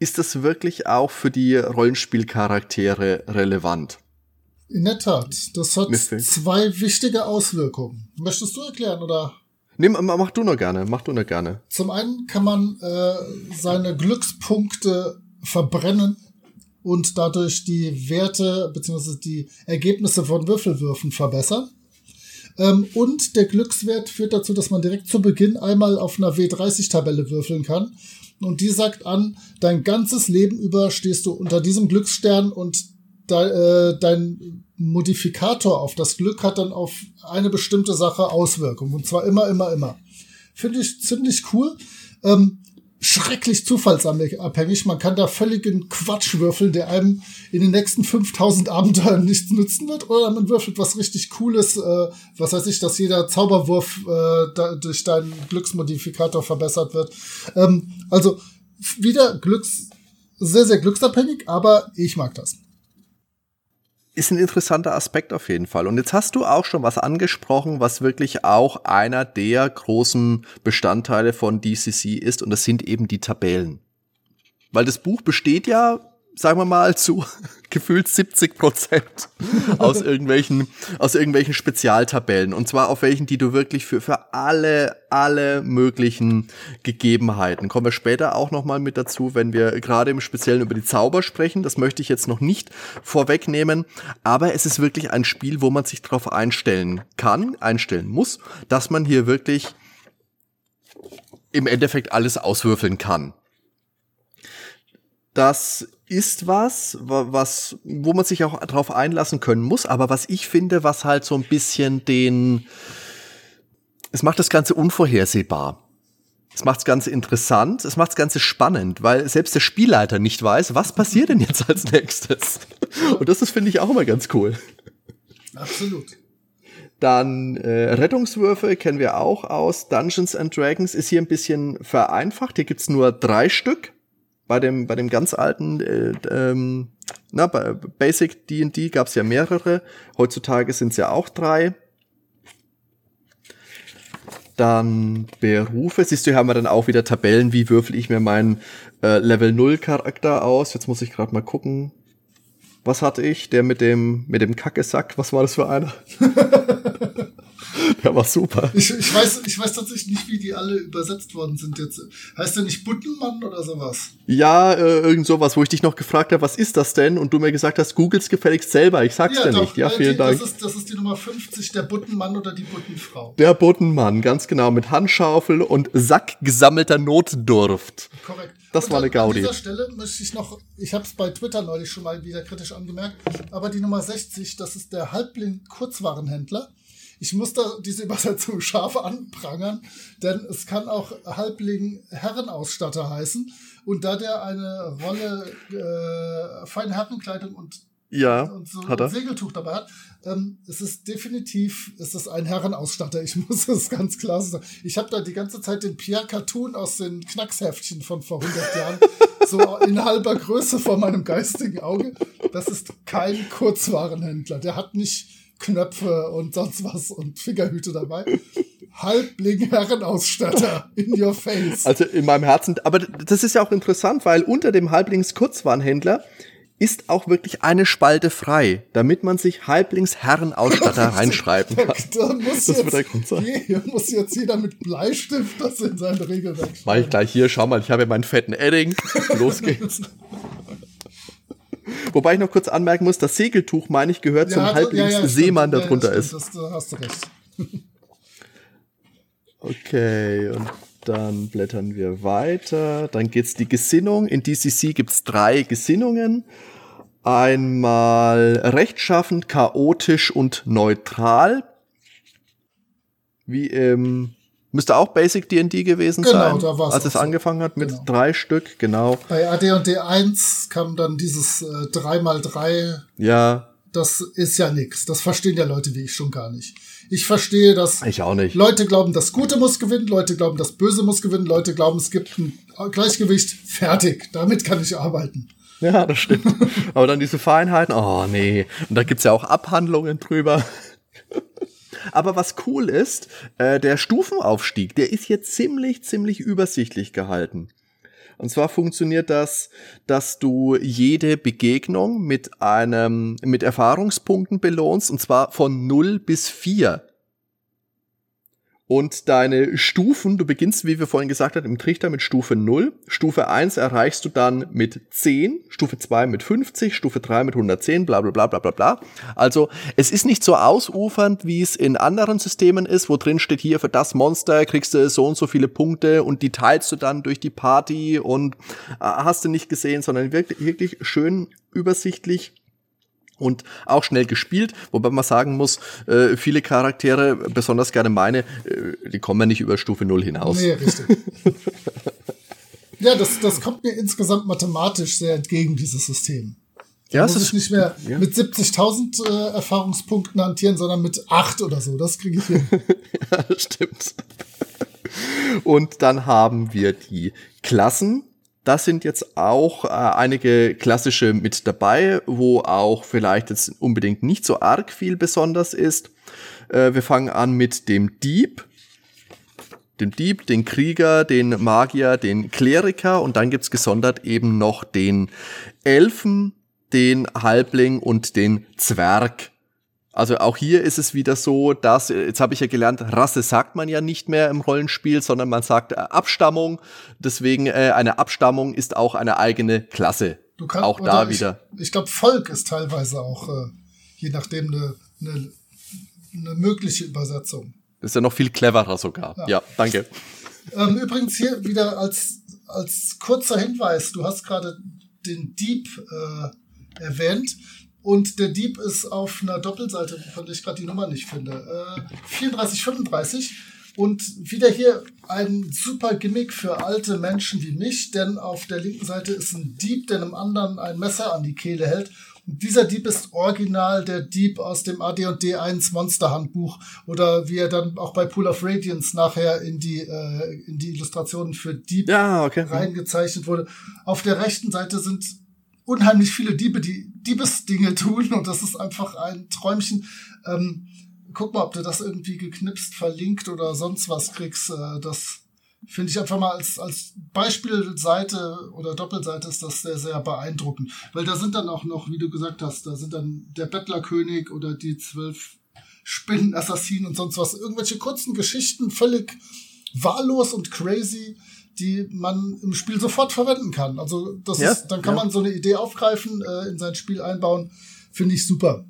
ist das wirklich auch für die Rollenspielcharaktere relevant. In der Tat. Das hat Mystic. zwei wichtige Auswirkungen. Möchtest du erklären oder? Nee, mach du nur gerne, mach du nur gerne. Zum einen kann man äh, seine Glückspunkte verbrennen und dadurch die Werte bzw. die Ergebnisse von Würfelwürfen verbessern. Ähm, und der Glückswert führt dazu, dass man direkt zu Beginn einmal auf einer W30-Tabelle würfeln kann. Und die sagt an, dein ganzes Leben über stehst du unter diesem Glücksstern und de, äh, dein Modifikator auf das Glück hat dann auf eine bestimmte Sache Auswirkungen. Und zwar immer, immer, immer. Finde ich ziemlich cool. Ähm, schrecklich zufallsabhängig. Man kann da völligen Quatsch würfeln, der einem in den nächsten 5000 Abenteuern nichts nützen wird. Oder man würfelt was richtig Cooles, äh, was weiß ich, dass jeder Zauberwurf äh, da, durch deinen Glücksmodifikator verbessert wird. Ähm, also wieder Glücks, sehr, sehr glücksabhängig, aber ich mag das ist ein interessanter Aspekt auf jeden Fall. Und jetzt hast du auch schon was angesprochen, was wirklich auch einer der großen Bestandteile von DCC ist, und das sind eben die Tabellen. Weil das Buch besteht ja sagen wir mal, zu gefühlt 70 Prozent aus irgendwelchen, aus irgendwelchen Spezialtabellen. Und zwar auf welchen, die du wirklich für, für alle, alle möglichen Gegebenheiten. Kommen wir später auch nochmal mit dazu, wenn wir gerade im Speziellen über die Zauber sprechen. Das möchte ich jetzt noch nicht vorwegnehmen. Aber es ist wirklich ein Spiel, wo man sich darauf einstellen kann, einstellen muss, dass man hier wirklich im Endeffekt alles auswürfeln kann. Das ist was, was, wo man sich auch drauf einlassen können muss, aber was ich finde, was halt so ein bisschen den, es macht das Ganze unvorhersehbar. Es macht das Ganze interessant, es macht das Ganze spannend, weil selbst der Spielleiter nicht weiß, was passiert denn jetzt als nächstes. Und das ist, finde ich, auch immer ganz cool. Absolut. Dann äh, Rettungswürfe kennen wir auch aus. Dungeons and Dragons ist hier ein bisschen vereinfacht. Hier gibt's nur drei Stück bei dem, bei dem ganz alten, äh, ähm, na, bei Basic D&D gab es ja mehrere. Heutzutage sind es ja auch drei. Dann Berufe. Siehst du, hier haben wir dann auch wieder Tabellen. Wie würfel ich mir meinen äh, Level 0 Charakter aus? Jetzt muss ich gerade mal gucken. Was hatte ich? Der mit dem, mit dem Kackesack. Was war das für einer? Der war super. Ich, ich, weiß, ich weiß tatsächlich nicht, wie die alle übersetzt worden sind jetzt. Heißt der nicht Buttenmann oder sowas? Ja, äh, irgend sowas, wo ich dich noch gefragt habe, was ist das denn? Und du mir gesagt hast, googles gefälligst selber. Ich sag's ja, dir doch, nicht. Ja, äh, vielen die, Dank. Das ist, das ist die Nummer 50, der Buttenmann oder die Buttenfrau. Der Buttenmann, ganz genau, mit Handschaufel und Sack gesammelter Notdurft. Korrekt. Das und war eine Gaudi. An dieser Stelle möchte ich noch, ich habe es bei Twitter neulich schon mal wieder kritisch angemerkt, aber die Nummer 60, das ist der Halbblind Kurzwarenhändler. Ich muss da diese Übersetzung scharf anprangern, denn es kann auch Halbling Herrenausstatter heißen. Und da der eine Rolle äh, feine Herrenkleidung und Ja, und so hat er. ein Segeltuch dabei hat. Ähm, es ist definitiv, es ist ein Herrenausstatter. Ich muss es ganz klar sagen. Ich habe da die ganze Zeit den Pierre Cartoon aus den Knacksheftchen von vor 100 Jahren so in halber Größe vor meinem geistigen Auge. Das ist kein Kurzwarenhändler. Der hat nicht Knöpfe und sonst was und Fingerhüte dabei. Halbling Herrenausstatter in your face. Also in meinem Herzen, aber das ist ja auch interessant, weil unter dem Halblings Kurzwarenhändler ist auch wirklich eine Spalte frei, damit man sich Halblings Herrenausstatter reinschreiben kann. Da muss, Das wird der jetzt, Grund sein. hier muss jetzt jeder mit Bleistift das in sein Regelwerk Mach ich gleich hier, schau mal, ich habe ja meinen fetten Edding. Los geht's. Wobei ich noch kurz anmerken muss, das Segeltuch, meine ich, gehört zum Ja, Halblings ja, ja, Seemann, der drunter ist. Das, da hast du recht. Okay, und dann blättern wir weiter. Dann geht's die Gesinnung. In DCC gibt's drei Gesinnungen. Einmal rechtschaffend, chaotisch und neutral. Wie im müsste auch Basic D&D gewesen Genau, sein, da war's als es so. angefangen hat mit Genau. drei Stück, genau. Bei AD&D 1 kam dann dieses äh, 3x3 Ja, das ist ja nix. Das verstehen ja Leute wie ich schon gar nicht. Ich verstehe, dass ich auch nicht. Leute glauben, das Gute muss gewinnen, Leute glauben, das Böse muss gewinnen, Leute glauben, es gibt ein Gleichgewicht. Fertig. Damit kann ich arbeiten. Ja, das stimmt. Aber dann diese Feinheiten, oh nee. Und da gibt's ja auch Abhandlungen drüber. Aber was cool ist, äh, der Stufenaufstieg, der ist hier ziemlich, ziemlich übersichtlich gehalten. Und zwar funktioniert das, dass du jede Begegnung mit einem, mit Erfahrungspunkten belohnst, und zwar von 0 bis 4. Und deine Stufen, du beginnst, wie wir vorhin gesagt haben, im Trichter mit Stufe 0. Stufe 1 erreichst du dann mit 10, Stufe 2 mit 50, Stufe 3 mit 110, bla bla bla bla bla bla. Also es ist nicht so ausufernd, wie es in anderen Systemen ist, wo drin steht, hier für das Monster kriegst du so und so viele Punkte und die teilst du dann durch die Party und äh, hast du nicht gesehen, sondern wirklich, wirklich schön übersichtlich und auch schnell gespielt, wobei man sagen muss, äh, viele Charaktere, besonders gerne meine, äh, die kommen ja nicht über Stufe 0 hinaus. Nee, richtig. ja, das, das kommt mir insgesamt mathematisch sehr entgegen, dieses System. ja, muss ich nicht mehr ja. mit 70.000 äh, Erfahrungspunkten hantieren, sondern mit 8 oder so. Das kriege ich hin. ja, das stimmt. Und dann haben wir die Klassen. Das sind jetzt auch äh, einige klassische mit dabei, wo auch vielleicht jetzt unbedingt nicht so arg viel besonders ist. Äh, wir fangen an mit dem Dieb. Den Dieb, den Krieger, den Magier, den Kleriker und dann gibt's gesondert eben noch den Elfen, den Halbling und den Zwerg. Also auch hier ist es wieder so, dass, jetzt habe ich ja gelernt, Rasse sagt man ja nicht mehr im Rollenspiel, sondern man sagt äh, Abstammung. Deswegen äh, eine Abstammung ist auch eine eigene Klasse. Du kannst, auch da oder wieder. Ich, ich glaube, Volk ist teilweise auch, äh, je nachdem, eine ne, ne mögliche Übersetzung. Das ist ja noch viel cleverer sogar. Ja, ja danke. Ähm, übrigens hier wieder als, als kurzer Hinweis, du hast gerade den Dieb äh, erwähnt. Und der Dieb ist auf einer Doppelseite, von der ich gerade die Nummer nicht finde. Äh, 3435. Und wieder hier ein super Gimmick für alte Menschen wie mich, denn auf der linken Seite ist ein Dieb, der einem anderen ein Messer an die Kehle hält. Und dieser Dieb ist original der Dieb aus dem AD&D 1 Monsterhandbuch oder wie er dann auch bei Pool of Radiance nachher in die, äh, in die Illustrationen für Dieb ja, okay. reingezeichnet wurde. Auf der rechten Seite sind unheimlich viele Diebe, die Diebesdinge tun und das ist einfach ein Träumchen. Ähm, guck mal, ob du das irgendwie geknipst, verlinkt oder sonst was kriegst. Äh, das finde ich einfach mal als, als Beispielseite oder Doppelseite ist das sehr, sehr beeindruckend. Weil da sind dann auch noch, wie du gesagt hast, da sind dann der Bettlerkönig oder die zwölf Spinnenassassinen und sonst was. Irgendwelche kurzen Geschichten, völlig wahllos und crazy die man im Spiel sofort verwenden kann. Also das ja, ist, dann kann ja. man so eine Idee aufgreifen, äh, in sein Spiel einbauen. Finde ich super.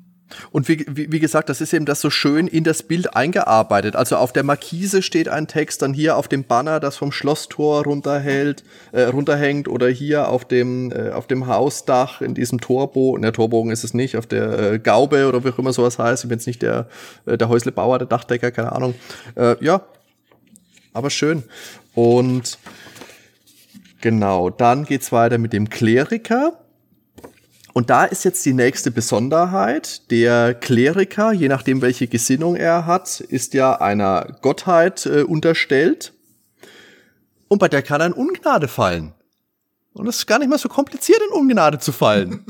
Und wie, wie, wie gesagt, das ist eben das so schön in das Bild eingearbeitet. Also auf der Markise steht ein Text, dann hier auf dem Banner, das vom Schlosstor runterhält, äh, runterhängt, oder hier auf dem, äh, auf dem Hausdach in diesem Torbogen, der Torbogen ist es nicht, auf der äh, Gaube oder wie auch immer sowas heißt. Ich bin jetzt nicht der, äh, der Häuslebauer, der Dachdecker, keine Ahnung. Äh, ja, aber schön. Und genau, dann geht's weiter mit dem Kleriker. Und da ist jetzt die nächste Besonderheit. Der Kleriker, je nachdem welche Gesinnung er hat, ist ja einer Gottheit äh, unterstellt. Und bei der kann er in Ungnade fallen. Und es ist gar nicht mal so kompliziert, in Ungnade zu fallen.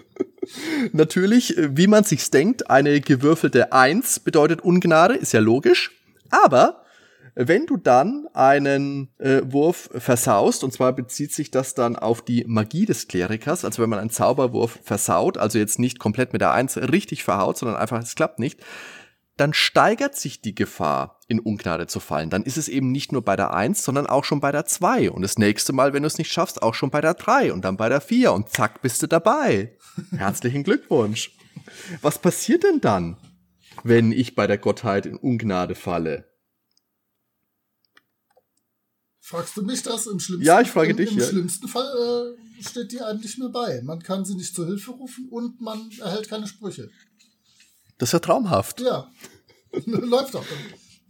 Natürlich, äh, wie man sich's denkt, eine gewürfelte Eins bedeutet Ungnade, ist ja logisch. Aber wenn du dann einen äh, Wurf versaust, und zwar bezieht sich das dann auf die Magie des Klerikers, also wenn man einen Zauberwurf versaut, also jetzt nicht komplett mit der Eins richtig verhaut, sondern einfach, es klappt nicht, dann steigert sich die Gefahr, in Ungnade zu fallen. Dann ist es eben nicht nur bei der Eins, sondern auch schon bei der Zwei. Und das nächste Mal, wenn du es nicht schaffst, auch schon bei der Drei und dann bei der Vier. Und zack, bist du dabei. Herzlichen Glückwunsch. Was passiert denn dann, wenn ich bei der Gottheit in Ungnade falle? Fragst du mich das? Im schlimmsten, ja, ich frage im, dich. Im ja. schlimmsten Fall äh, steht die einem nicht mehr bei. Man kann sie nicht zur Hilfe rufen und man erhält keine Sprüche. Das ist ja traumhaft. Ja, läuft auch.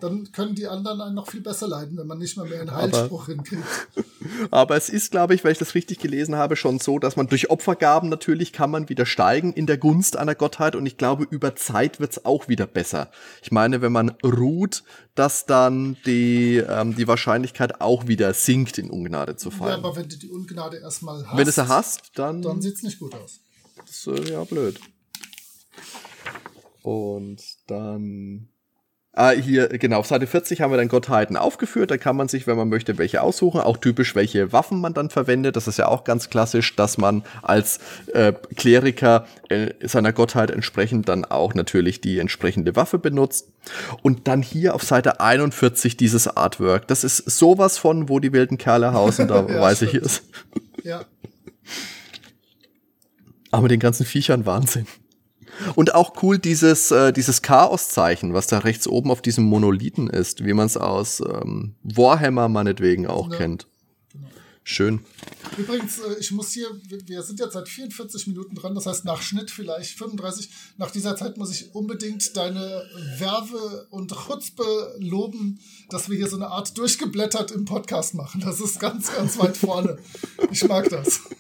Dann können die anderen einen noch viel besser leiden, wenn man nicht mal mehr einen Heilspruch aber, hinkriegt. Aber es ist, glaube ich, weil ich das richtig gelesen habe, schon so, dass man durch Opfergaben natürlich kann man wieder steigen in der Gunst einer Gottheit und ich glaube, über Zeit wird's auch wieder besser. Ich meine, wenn man ruht, dass dann die, ähm, die Wahrscheinlichkeit auch wieder sinkt, in Ungnade zu fallen. Ja, aber wenn du die Ungnade erstmal hast, wenn du sie hast, dann, dann sieht's nicht gut aus. Das ist äh, ja blöd. Und dann Ah, hier, genau, auf Seite 40 haben wir dann Gottheiten aufgeführt. Da kann man sich, wenn man möchte, welche aussuchen. Auch typisch, welche Waffen man dann verwendet. Das ist ja auch ganz klassisch, dass man als äh, Kleriker äh, seiner Gottheit entsprechend dann auch natürlich die entsprechende Waffe benutzt. Und dann hier auf Seite 41 dieses Artwork. Das ist sowas von, wo die wilden Kerle hausen, da ja, weiß ich es. Ja. Aber mit den ganzen Viechern Wahnsinn. Und auch cool dieses, äh, dieses Chaoszeichen, was da rechts oben auf diesem Monolithen ist, wie man es aus ähm, Warhammer meinetwegen auch ja. kennt. Genau. Schön. Übrigens, äh, ich muss hier, wir sind jetzt seit 44 Minuten dran, das heißt nach Schnitt vielleicht 35. Nach dieser Zeit muss ich unbedingt deine Werbe und Chutzpe loben, dass wir hier so eine Art durchgeblättert im Podcast machen. Das ist ganz, ganz weit vorne. Ich mag das.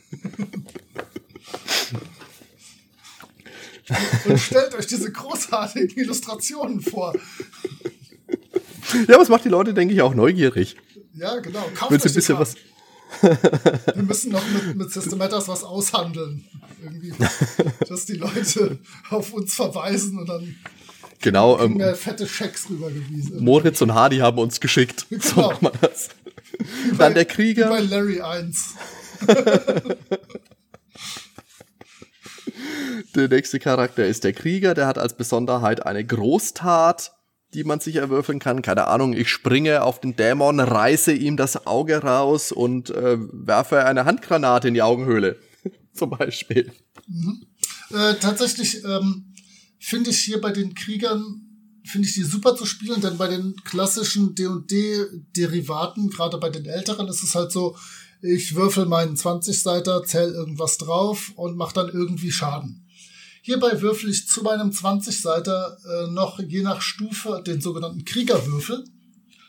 Und stellt euch diese großartigen Illustrationen vor. Ja, was macht die Leute, denke ich, auch neugierig. Ja, genau. Kauft Willst euch ein bisschen was. Wir müssen noch mit, mit Systematas was aushandeln. Irgendwie, dass die Leute auf uns verweisen und dann genau, ähm, fette Schecks rübergewiesen. Moritz und Hardy haben uns geschickt. Genau. So macht man das. Dann bei, der Krieger. Bei Larry 1. Der nächste Charakter ist der Krieger, der hat als Besonderheit eine Großtat, die man sich erwürfeln kann. Keine Ahnung, ich springe auf den Dämon, reiße ihm das Auge raus und äh, werfe eine Handgranate in die Augenhöhle. Zum Beispiel. Mhm. Äh, tatsächlich ähm, finde ich hier bei den Kriegern finde ich die super zu spielen, denn bei den klassischen D&D-Derivaten, gerade bei den älteren, ist es halt so, ich würfel meinen 20-Seiter, zähl irgendwas drauf und mach dann irgendwie Schaden. Hierbei würfel ich zu meinem 20-Seiter äh, noch je nach Stufe den sogenannten Kriegerwürfel.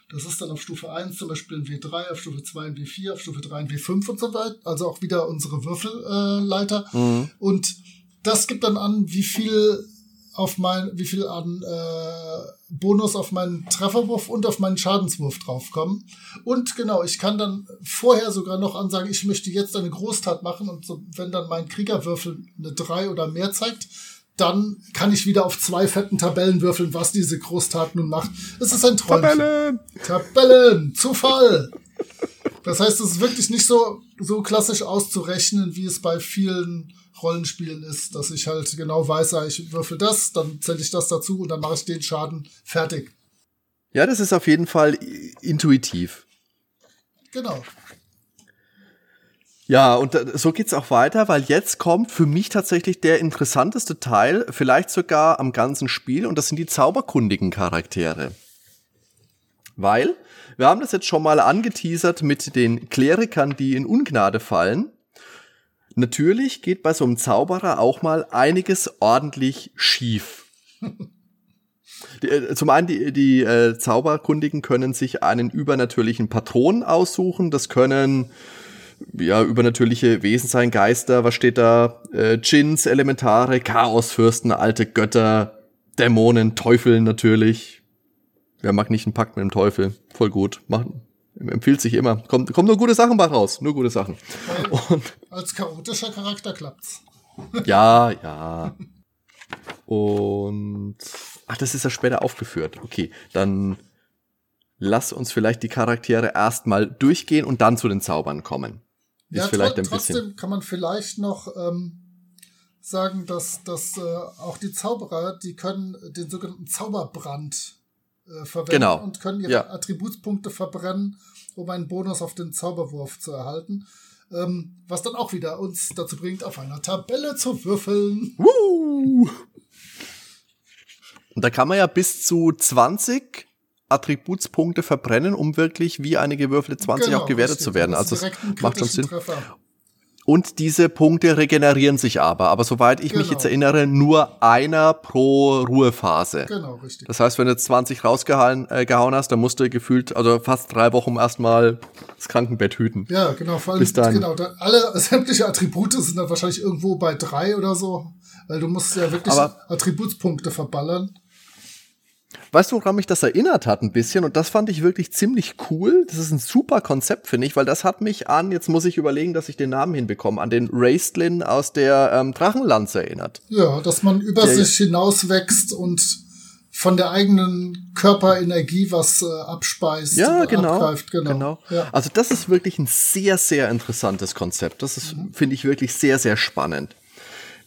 Das ist dann auf Stufe 1 zum Beispiel ein W3, auf Stufe 2 ein W4, auf Stufe 3 ein W5 und so weiter. Also auch wieder unsere Würfelleiter. Äh, mhm. Und das gibt dann an, wie viel auf mein, wie viel an äh, Bonus auf meinen Trefferwurf und auf meinen Schadenswurf draufkommen. Und genau, ich kann dann vorher sogar noch ansagen, ich möchte jetzt eine Großtat machen und so, wenn dann mein Kriegerwürfel eine 3 oder mehr zeigt, dann kann ich wieder auf zwei fetten Tabellen würfeln, was diese Großtat nun macht. Es ist ein Träumchen. Tabellen! Tabellen! Zufall! Das heißt, es ist wirklich nicht so, so klassisch auszurechnen, wie es bei vielen Rollenspielen ist, dass ich halt genau weiß, ich würfel das, dann zähle ich das dazu und dann mache ich den Schaden fertig. Ja, das ist auf jeden Fall intuitiv. Genau. Ja, und so geht's auch weiter, weil jetzt kommt für mich tatsächlich der interessanteste Teil, vielleicht sogar am ganzen Spiel, und das sind die zauberkundigen Charaktere. Weil wir haben das jetzt schon mal angeteasert mit den Klerikern, die in Ungnade fallen. Natürlich geht bei so einem Zauberer auch mal einiges ordentlich schief. Äh, zum einen, die, die äh, Zauberkundigen können sich einen übernatürlichen Patron aussuchen. Das können ja, übernatürliche Wesen sein, Geister, was steht da? Äh, Elementare, Chaosfürsten, alte Götter, Dämonen, Teufel natürlich. Wer mag nicht einen Pakt mit dem Teufel? Voll gut. Machen. Empfiehlt sich immer. Kommt, kommt nur gute Sachen bei raus. Nur gute Sachen. Und als chaotischer Charakter klappt's. ja, ja. Und ach, das ist ja später aufgeführt. Okay, dann lass uns vielleicht die Charaktere erstmal durchgehen und dann zu den Zaubern kommen. Ist ja, vielleicht ein trotzdem bisschen kann man vielleicht noch ähm, sagen, dass, dass äh, auch die Zauberer, die können den sogenannten Zauberbrand äh, verwenden genau. und können ihre ja. Attributspunkte verbrennen, um einen Bonus auf den Zauberwurf zu erhalten. Ähm, was dann auch wieder uns dazu bringt, auf einer Tabelle zu würfeln. Woo! Und da kann man ja bis zu 20 Attributspunkte verbrennen, um wirklich wie eine gewürfelte 20 genau, auch gewertet richtig. zu werden. Also es macht schon Sinn. Treffer. Und diese Punkte regenerieren sich aber. Aber soweit ich genau. mich jetzt genau. erinnere, nur einer pro Ruhephase. Genau, richtig. Das heißt, wenn du 20 rausgehauen äh, gehauen hast, dann musst du gefühlt, also fast drei Wochen erstmal das Krankenbett hüten. Ja, genau. Vor allem, Bis dann. genau, da, alle sämtliche Attribute sind dann wahrscheinlich irgendwo bei drei oder so. Weil du musst ja wirklich aber, Attributspunkte verballern. Weißt du, woran mich das erinnert hat ein bisschen? Und das fand ich wirklich ziemlich cool. Das ist ein super Konzept, finde ich, weil das hat mich an, jetzt muss ich überlegen, dass ich den Namen hinbekomme, an den Raistlin aus der ähm, Drachenlanze erinnert. Ja, dass man über der, sich hinauswächst und von der eigenen Körperenergie was äh, abspeist. Ja, genau. Abgreift. genau. genau. Ja. Also das ist wirklich ein sehr, sehr interessantes Konzept. Das ist, mhm. finde ich, wirklich sehr, sehr spannend.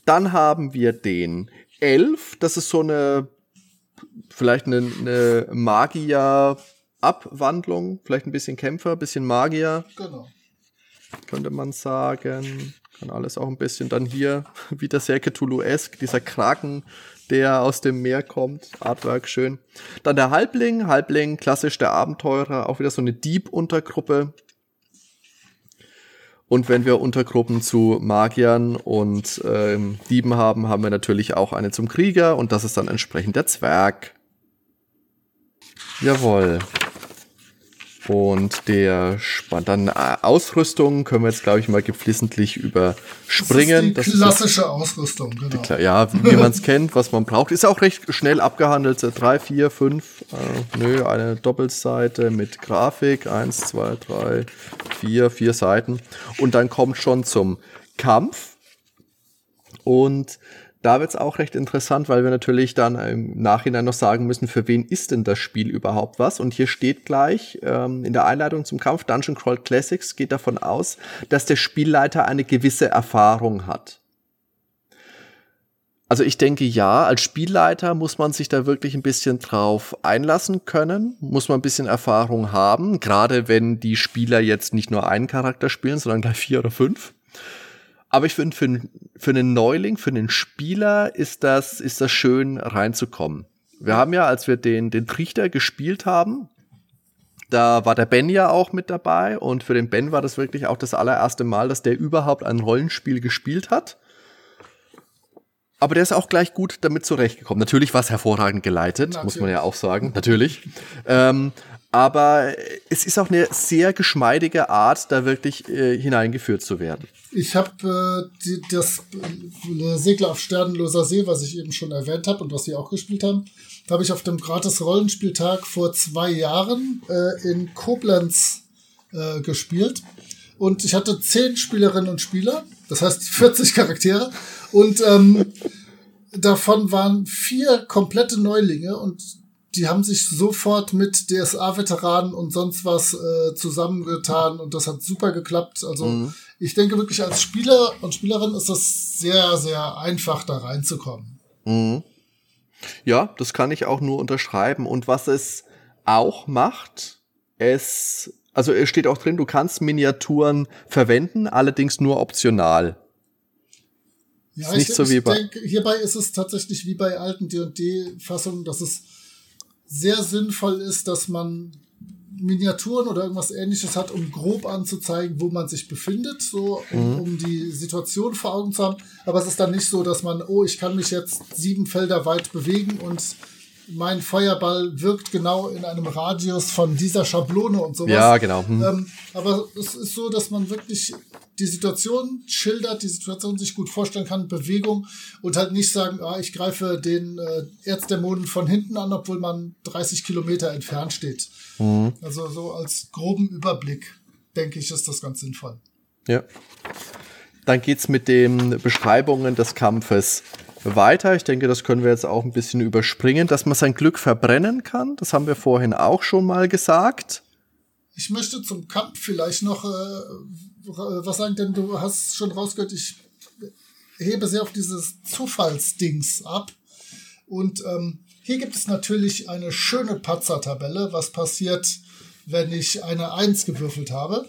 Dann haben wir den Elf. Das ist so eine vielleicht eine, eine Magier-Abwandlung, vielleicht ein bisschen Kämpfer, ein bisschen Magier. Genau. Könnte man sagen. Kann alles auch ein bisschen dann hier wieder sehr Cthulhu-esque, dieser Kraken, der aus dem Meer kommt. Artwork schön. Dann der Halbling, Halbling, klassisch der Abenteurer, auch wieder so eine Dieb-Untergruppe. Und wenn wir Untergruppen zu Magiern und ähm, Dieben haben, haben wir natürlich auch eine zum Krieger und das ist dann entsprechend der Zwerg. Jawohl. Und der Spann dann äh, Ausrüstung können wir jetzt, glaube ich, mal geflissentlich überspringen. Das ist die klassische das Ausrüstung, genau. Die, ja, wie man es kennt, was man braucht. Ist auch recht schnell abgehandelt. Drei, vier, fünf, äh, nö, eine Doppelseite mit Grafik. Eins, zwei, drei, vier, vier Seiten. Und dann kommt schon zum Kampf. Und da wird es auch recht interessant, weil wir natürlich dann im Nachhinein noch sagen müssen, für wen ist denn das Spiel überhaupt was? Und hier steht gleich ähm, in der Einleitung zum Kampf Dungeon Crawl Classics geht davon aus, dass der Spielleiter eine gewisse Erfahrung hat. Also ich denke ja, als Spielleiter muss man sich da wirklich ein bisschen drauf einlassen können, muss man ein bisschen Erfahrung haben, gerade wenn die Spieler jetzt nicht nur einen Charakter spielen, sondern gleich vier oder fünf. Aber ich finde, für, für einen Neuling, für einen Spieler ist das, ist das schön reinzukommen. Wir haben ja, als wir den, den Trichter gespielt haben, da war der Ben ja auch mit dabei und für den Ben war das wirklich auch das allererste Mal, dass der überhaupt ein Rollenspiel gespielt hat. Aber der ist auch gleich gut damit zurechtgekommen. Natürlich war es hervorragend geleitet, Natürlich. muss man ja auch sagen. Natürlich. Ähm, aber es ist auch eine sehr geschmeidige Art, da wirklich äh, hineingeführt zu werden. Ich habe äh, das äh, Segler auf Sternenloser See, was ich eben schon erwähnt habe und was wir auch gespielt haben, habe ich auf dem gratis Rollenspieltag vor zwei Jahren äh, in Koblenz äh, gespielt. Und ich hatte zehn Spielerinnen und Spieler, das heißt 40 Charaktere. Und ähm, davon waren vier komplette Neulinge und die haben sich sofort mit DSA-Veteranen und sonst was äh, zusammengetan und das hat super geklappt. Also mhm. ich denke wirklich als Spieler und Spielerin ist das sehr, sehr einfach da reinzukommen. Mhm. Ja, das kann ich auch nur unterschreiben. Und was es auch macht, es, also es steht auch drin, du kannst Miniaturen verwenden, allerdings nur optional. Ja, ist ich, nicht so wie bei denke, hierbei ist es tatsächlich wie bei alten D&D-Fassungen, dass es sehr sinnvoll ist, dass man Miniaturen oder irgendwas ähnliches hat, um grob anzuzeigen, wo man sich befindet, so um, mhm. um, die Situation vor Augen zu haben. Aber es ist dann nicht so, dass man, oh, ich kann mich jetzt sieben Felder weit bewegen und mein Feuerball wirkt genau in einem Radius von dieser Schablone und sowas. Ja, genau. Hm. Ähm, aber es ist so, dass man wirklich die Situation schildert, die Situation sich gut vorstellen kann, Bewegung und halt nicht sagen, ah, ich greife den äh, Erzdämonen von hinten an, obwohl man 30 Kilometer entfernt steht. Mhm. Also so als groben Überblick, denke ich, ist das ganz sinnvoll. Ja. Dann geht's mit den Beschreibungen des Kampfes weiter. Ich denke, das können wir jetzt auch ein bisschen überspringen, dass man sein Glück verbrennen kann. Das haben wir vorhin auch schon mal gesagt. Ich möchte zum Kampf vielleicht noch äh, was sagen, denn du hast schon rausgehört, ich hebe sehr auf dieses Zufallsdings ab. Und ähm, hier gibt es natürlich eine schöne Patzer-Tabelle, was passiert, wenn ich eine 1 gewürfelt habe.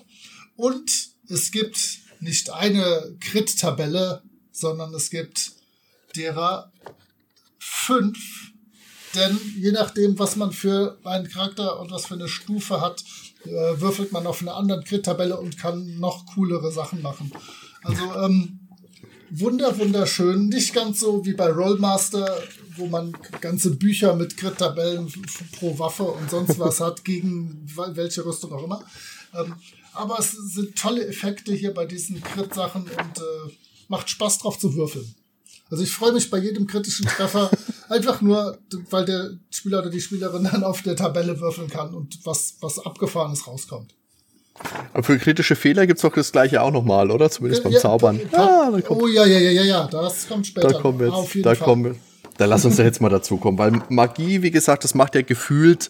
Und es gibt nicht eine Crit-Tabelle, sondern es gibt derer fünf. Denn je nachdem, was man für einen Charakter und was für eine Stufe hat, äh, würfelt man auf einer anderen Crit-Tabelle und kann noch coolere Sachen machen. Also ähm, wunder, wunderschön. Nicht ganz so wie bei Rollmaster, wo man ganze Bücher mit Crit-Tabellen pro Waffe und sonst was hat, gegen welche Rüstung auch immer. Ähm, aber es sind tolle Effekte hier bei diesen Crit-Sachen und äh, macht Spaß drauf zu würfeln. Also ich freue mich bei jedem kritischen Treffer einfach nur, weil der Spieler oder die Spielerin dann auf der Tabelle würfeln kann und was, was Abgefahrenes rauskommt. Aber für kritische Fehler gibt's doch das gleiche auch nochmal, oder? Zumindest beim ja, Zaubern. Da, ah, oh ja, ja, ja, ja, ja, das kommt später. Da kommen wir jetzt, auf jeden da Fall. kommen wir. Da lass uns da jetzt mal dazu kommen, weil Magie, wie gesagt, das macht ja gefühlt,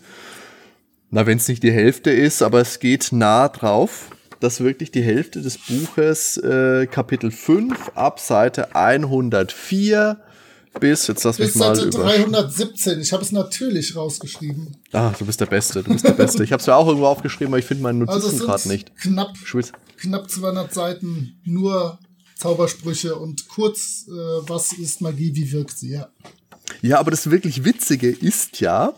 na, wenn es nicht die Hälfte ist, aber es geht nah drauf dass wirklich die Hälfte des Buches, äh, Kapitel 5, ab Seite 104 bis, jetzt lass bis mich mal Seite über 317. Ich habe es natürlich rausgeschrieben. Ah, du bist der Beste, du bist der Beste. ich habe es ja auch irgendwo aufgeschrieben, aber ich finde meinen Notizen also gerade nicht. Knapp, knapp 200 Seiten, nur Zaubersprüche und kurz, äh, was ist Magie, wie wirkt sie, ja. Ja, aber das wirklich Witzige ist ja,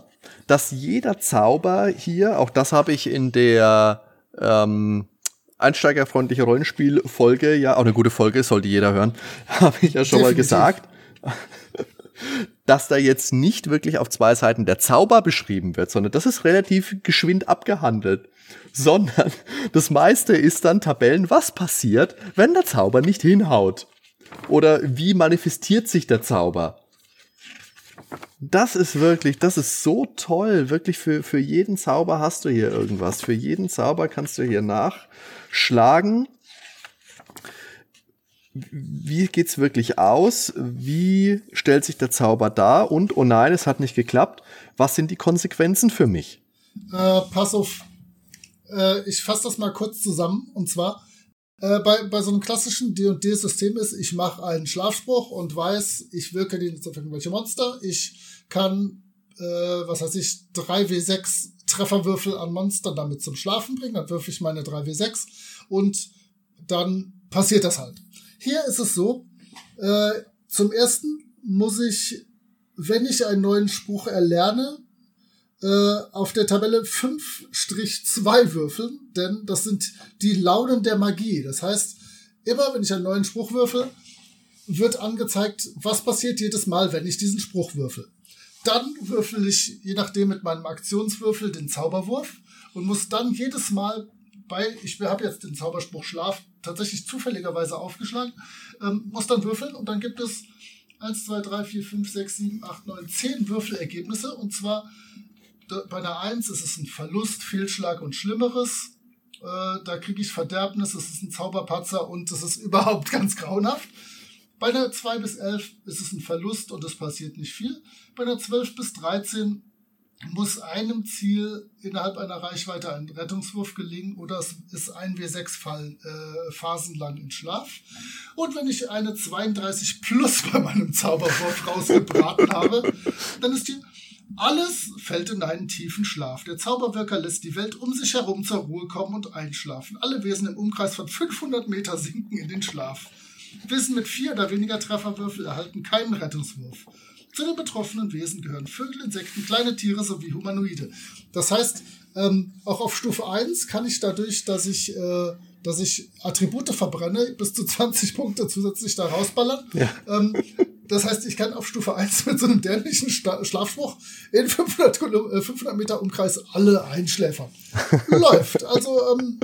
dass jeder Zauber hier, auch das habe ich in der ähm, einsteigerfreundliche Rollenspielfolge, ja, auch eine gute Folge, sollte jeder hören, habe ich ja schon Definitiv. mal gesagt, dass da jetzt nicht wirklich auf zwei Seiten der Zauber beschrieben wird, sondern das ist relativ geschwind abgehandelt. Sondern das meiste ist dann Tabellen, was passiert, wenn der Zauber nicht hinhaut. Oder wie manifestiert sich der Zauber. Das ist wirklich, das ist so toll. Wirklich für, für jeden Zauber hast du hier irgendwas. Für jeden Zauber kannst du hier nach, schlagen. Wie geht's wirklich aus? Wie stellt sich der Zauber dar? Und, oh nein, es hat nicht geklappt. Was sind die Konsequenzen für mich? Äh, pass auf. Äh, ich fasse das mal kurz zusammen. Und zwar, äh, bei, bei so einem klassischen D&D-System ist, ich mache einen Schlafspruch und weiß, ich wirke den auf irgendwelche Monster. Ich kann, äh, was weiß ich, 3W6 Trefferwürfel an Monster damit zum Schlafen bringen. Dann würfe ich meine 3W6 und dann passiert das halt. Hier ist es so, äh, zum ersten muss ich, wenn ich einen neuen Spruch erlerne, äh, auf der Tabelle 5-2 würfeln, denn das sind die Launen der Magie. Das heißt, immer wenn ich einen neuen Spruch würfel, wird angezeigt, was passiert jedes Mal, wenn ich diesen Spruch würfel. Dann würfel ich, je nachdem mit meinem Aktionswürfel, den Zauberwurf und muss dann jedes Mal bei, ich habe jetzt den Zauberspruch Schlaf tatsächlich zufälligerweise aufgeschlagen, ähm, muss dann würfeln und dann gibt es 1, 2, 3, 4, 5, 6, 7, 8, 9, 10 Würfelergebnisse und zwar bei der 1 ist es ein Verlust, Fehlschlag und Schlimmeres. Äh, da kriege ich Verderbnis, es ist ein Zauberpatzer und es ist überhaupt ganz grauenhaft. Bei der 2 bis 11 ist es ein Verlust und es passiert nicht viel. Bei der 12 bis 13 muss einem Ziel innerhalb einer Reichweite ein Rettungswurf gelingen oder es ist ein W6-Fall äh, phasenlang in Schlaf. Und wenn ich eine 32 plus bei meinem Zauberwurf rausgebraten habe, dann ist hier alles fällt in einen tiefen Schlaf. Der Zauberwirker lässt die Welt um sich herum zur Ruhe kommen und einschlafen. Alle Wesen im Umkreis von 500 Meter sinken in den Schlaf. Wesen mit vier oder weniger Trefferwürfel erhalten keinen Rettungswurf. Zu den betroffenen Wesen gehören Vögel, Insekten, kleine Tiere sowie Humanoide. Das heißt, ähm, auch auf Stufe 1 kann ich dadurch, dass ich, äh, dass ich Attribute verbrenne, bis zu 20 Punkte zusätzlich da rausballern. Ja. Ähm, das heißt, ich kann auf Stufe 1 mit so einem dämlichen Schlafspruch in 500, 500 äh, Meter Umkreis alle einschläfern. Läuft. Also, ähm,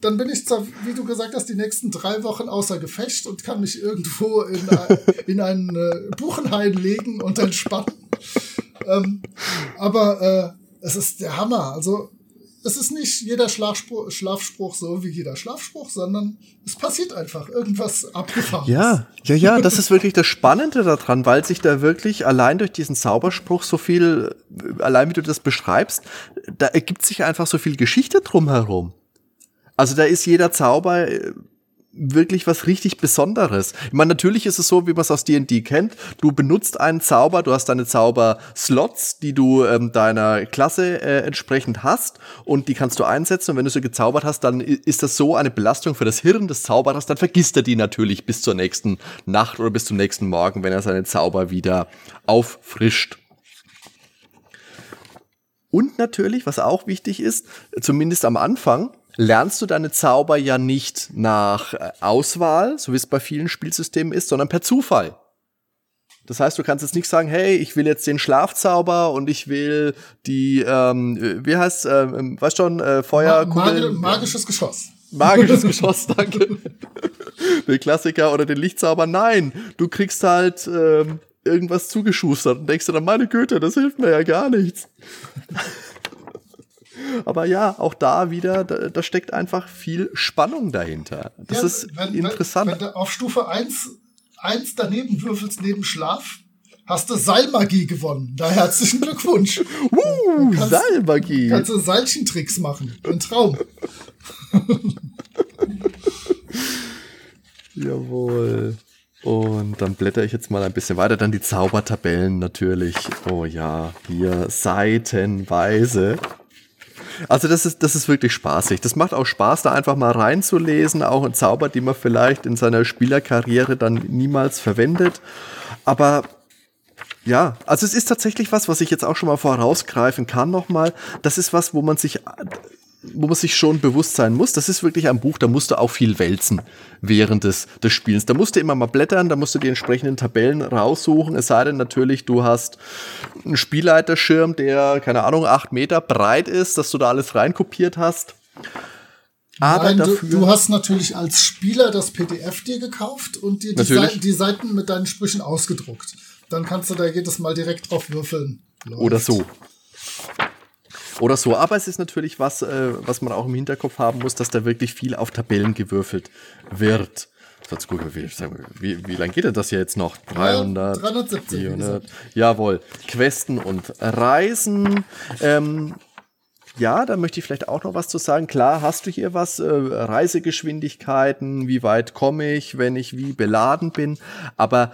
dann bin ich, zwar, wie du gesagt hast, die nächsten drei Wochen außer Gefecht und kann mich irgendwo in, in einen äh, Buchenhain legen und entspannen. Ähm, aber äh, es ist der Hammer. Also es ist nicht jeder Schlafspruch, Schlafspruch so wie jeder Schlafspruch, sondern es passiert einfach irgendwas abgefahren. Ja, ja, ja, das ist wirklich das Spannende daran, weil sich da wirklich allein durch diesen Zauberspruch so viel, allein wie du das beschreibst, da ergibt sich einfach so viel Geschichte drumherum. Also da ist jeder Zauber äh, wirklich was richtig Besonderes. Ich meine, natürlich ist es so, wie man es aus D&D kennt. Du benutzt einen Zauber, du hast deine Zauber-Slots, die du ähm, deiner Klasse äh, entsprechend hast und die kannst du einsetzen und wenn du sie gezaubert hast, dann ist das so eine Belastung für das Hirn des Zauberers, dann vergisst er die natürlich bis zur nächsten Nacht oder bis zum nächsten Morgen, wenn er seine Zauber wieder auffrischt. Und natürlich, was auch wichtig ist, zumindest am Anfang, lernst du deine Zauber ja nicht nach äh, Auswahl, so wie es bei vielen Spielsystemen ist, sondern per Zufall. Das heißt, du kannst jetzt nicht sagen, hey, ich will jetzt den Schlafzauber und ich will die, ähm, wie heißt, ähm, weißt schon, äh, Feuer, Mag magisches Geschoss. Magisches Geschoss, danke. den Klassiker oder den Lichtzauber. Nein, du kriegst halt ähm, irgendwas zugeschustert und denkst dir dann, meine Güte, das hilft mir ja gar nichts. Aber ja, auch da wieder, da, da steckt einfach viel Spannung dahinter. Das ja, ist wenn, interessant. Wenn, wenn du auf Stufe 1, 1 daneben würfelst neben Schlaf, hast du Seilmagie gewonnen. Da herzlichen Glückwunsch. Uh, kannst, Seilmagie. Kannst du Seilchentricks machen. Ein Traum. Jawohl. Und dann blätter ich jetzt mal ein bisschen weiter. Dann die Zaubertabellen natürlich. Oh ja, hier seitenweise. Also das ist, das ist wirklich spaßig. Das macht auch Spaß, da einfach mal reinzulesen, auch ein Zauber, die man vielleicht in seiner Spielerkarriere dann niemals verwendet. Aber ja, also es ist tatsächlich was, was ich jetzt auch schon mal vorausgreifen kann nochmal. Das ist was, wo man sich wo man sich schon bewusst sein muss, das ist wirklich ein Buch, da musst du auch viel wälzen während des, des Spielens. Da musst du immer mal blättern, da musst du die entsprechenden Tabellen raussuchen, es sei denn natürlich, du hast einen Spielleiterschirm, der, keine Ahnung, acht Meter breit ist, dass du da alles reinkopiert hast. Aber Nein, dafür, du, du, hast natürlich als Spieler das PDF dir gekauft und dir die Seiten, die Seiten, mit deinen Sprüchen ausgedruckt. Dann kannst du da jedes Mal direkt drauf würfeln. Läuft. Oder so oder so. Aber es ist natürlich was, äh, was man auch im Hinterkopf haben muss, dass da wirklich viel auf Tabellen gewürfelt wird. Jetzt gucken, wie, wie, wie lange geht denn das hier jetzt noch? 300, ja, 370. 400. Jawohl. Questen und Reisen. Ähm, ja, da möchte ich vielleicht auch noch was zu sagen. Klar, hast du hier was, äh, Reisegeschwindigkeiten, wie weit komme ich, wenn ich wie beladen bin, aber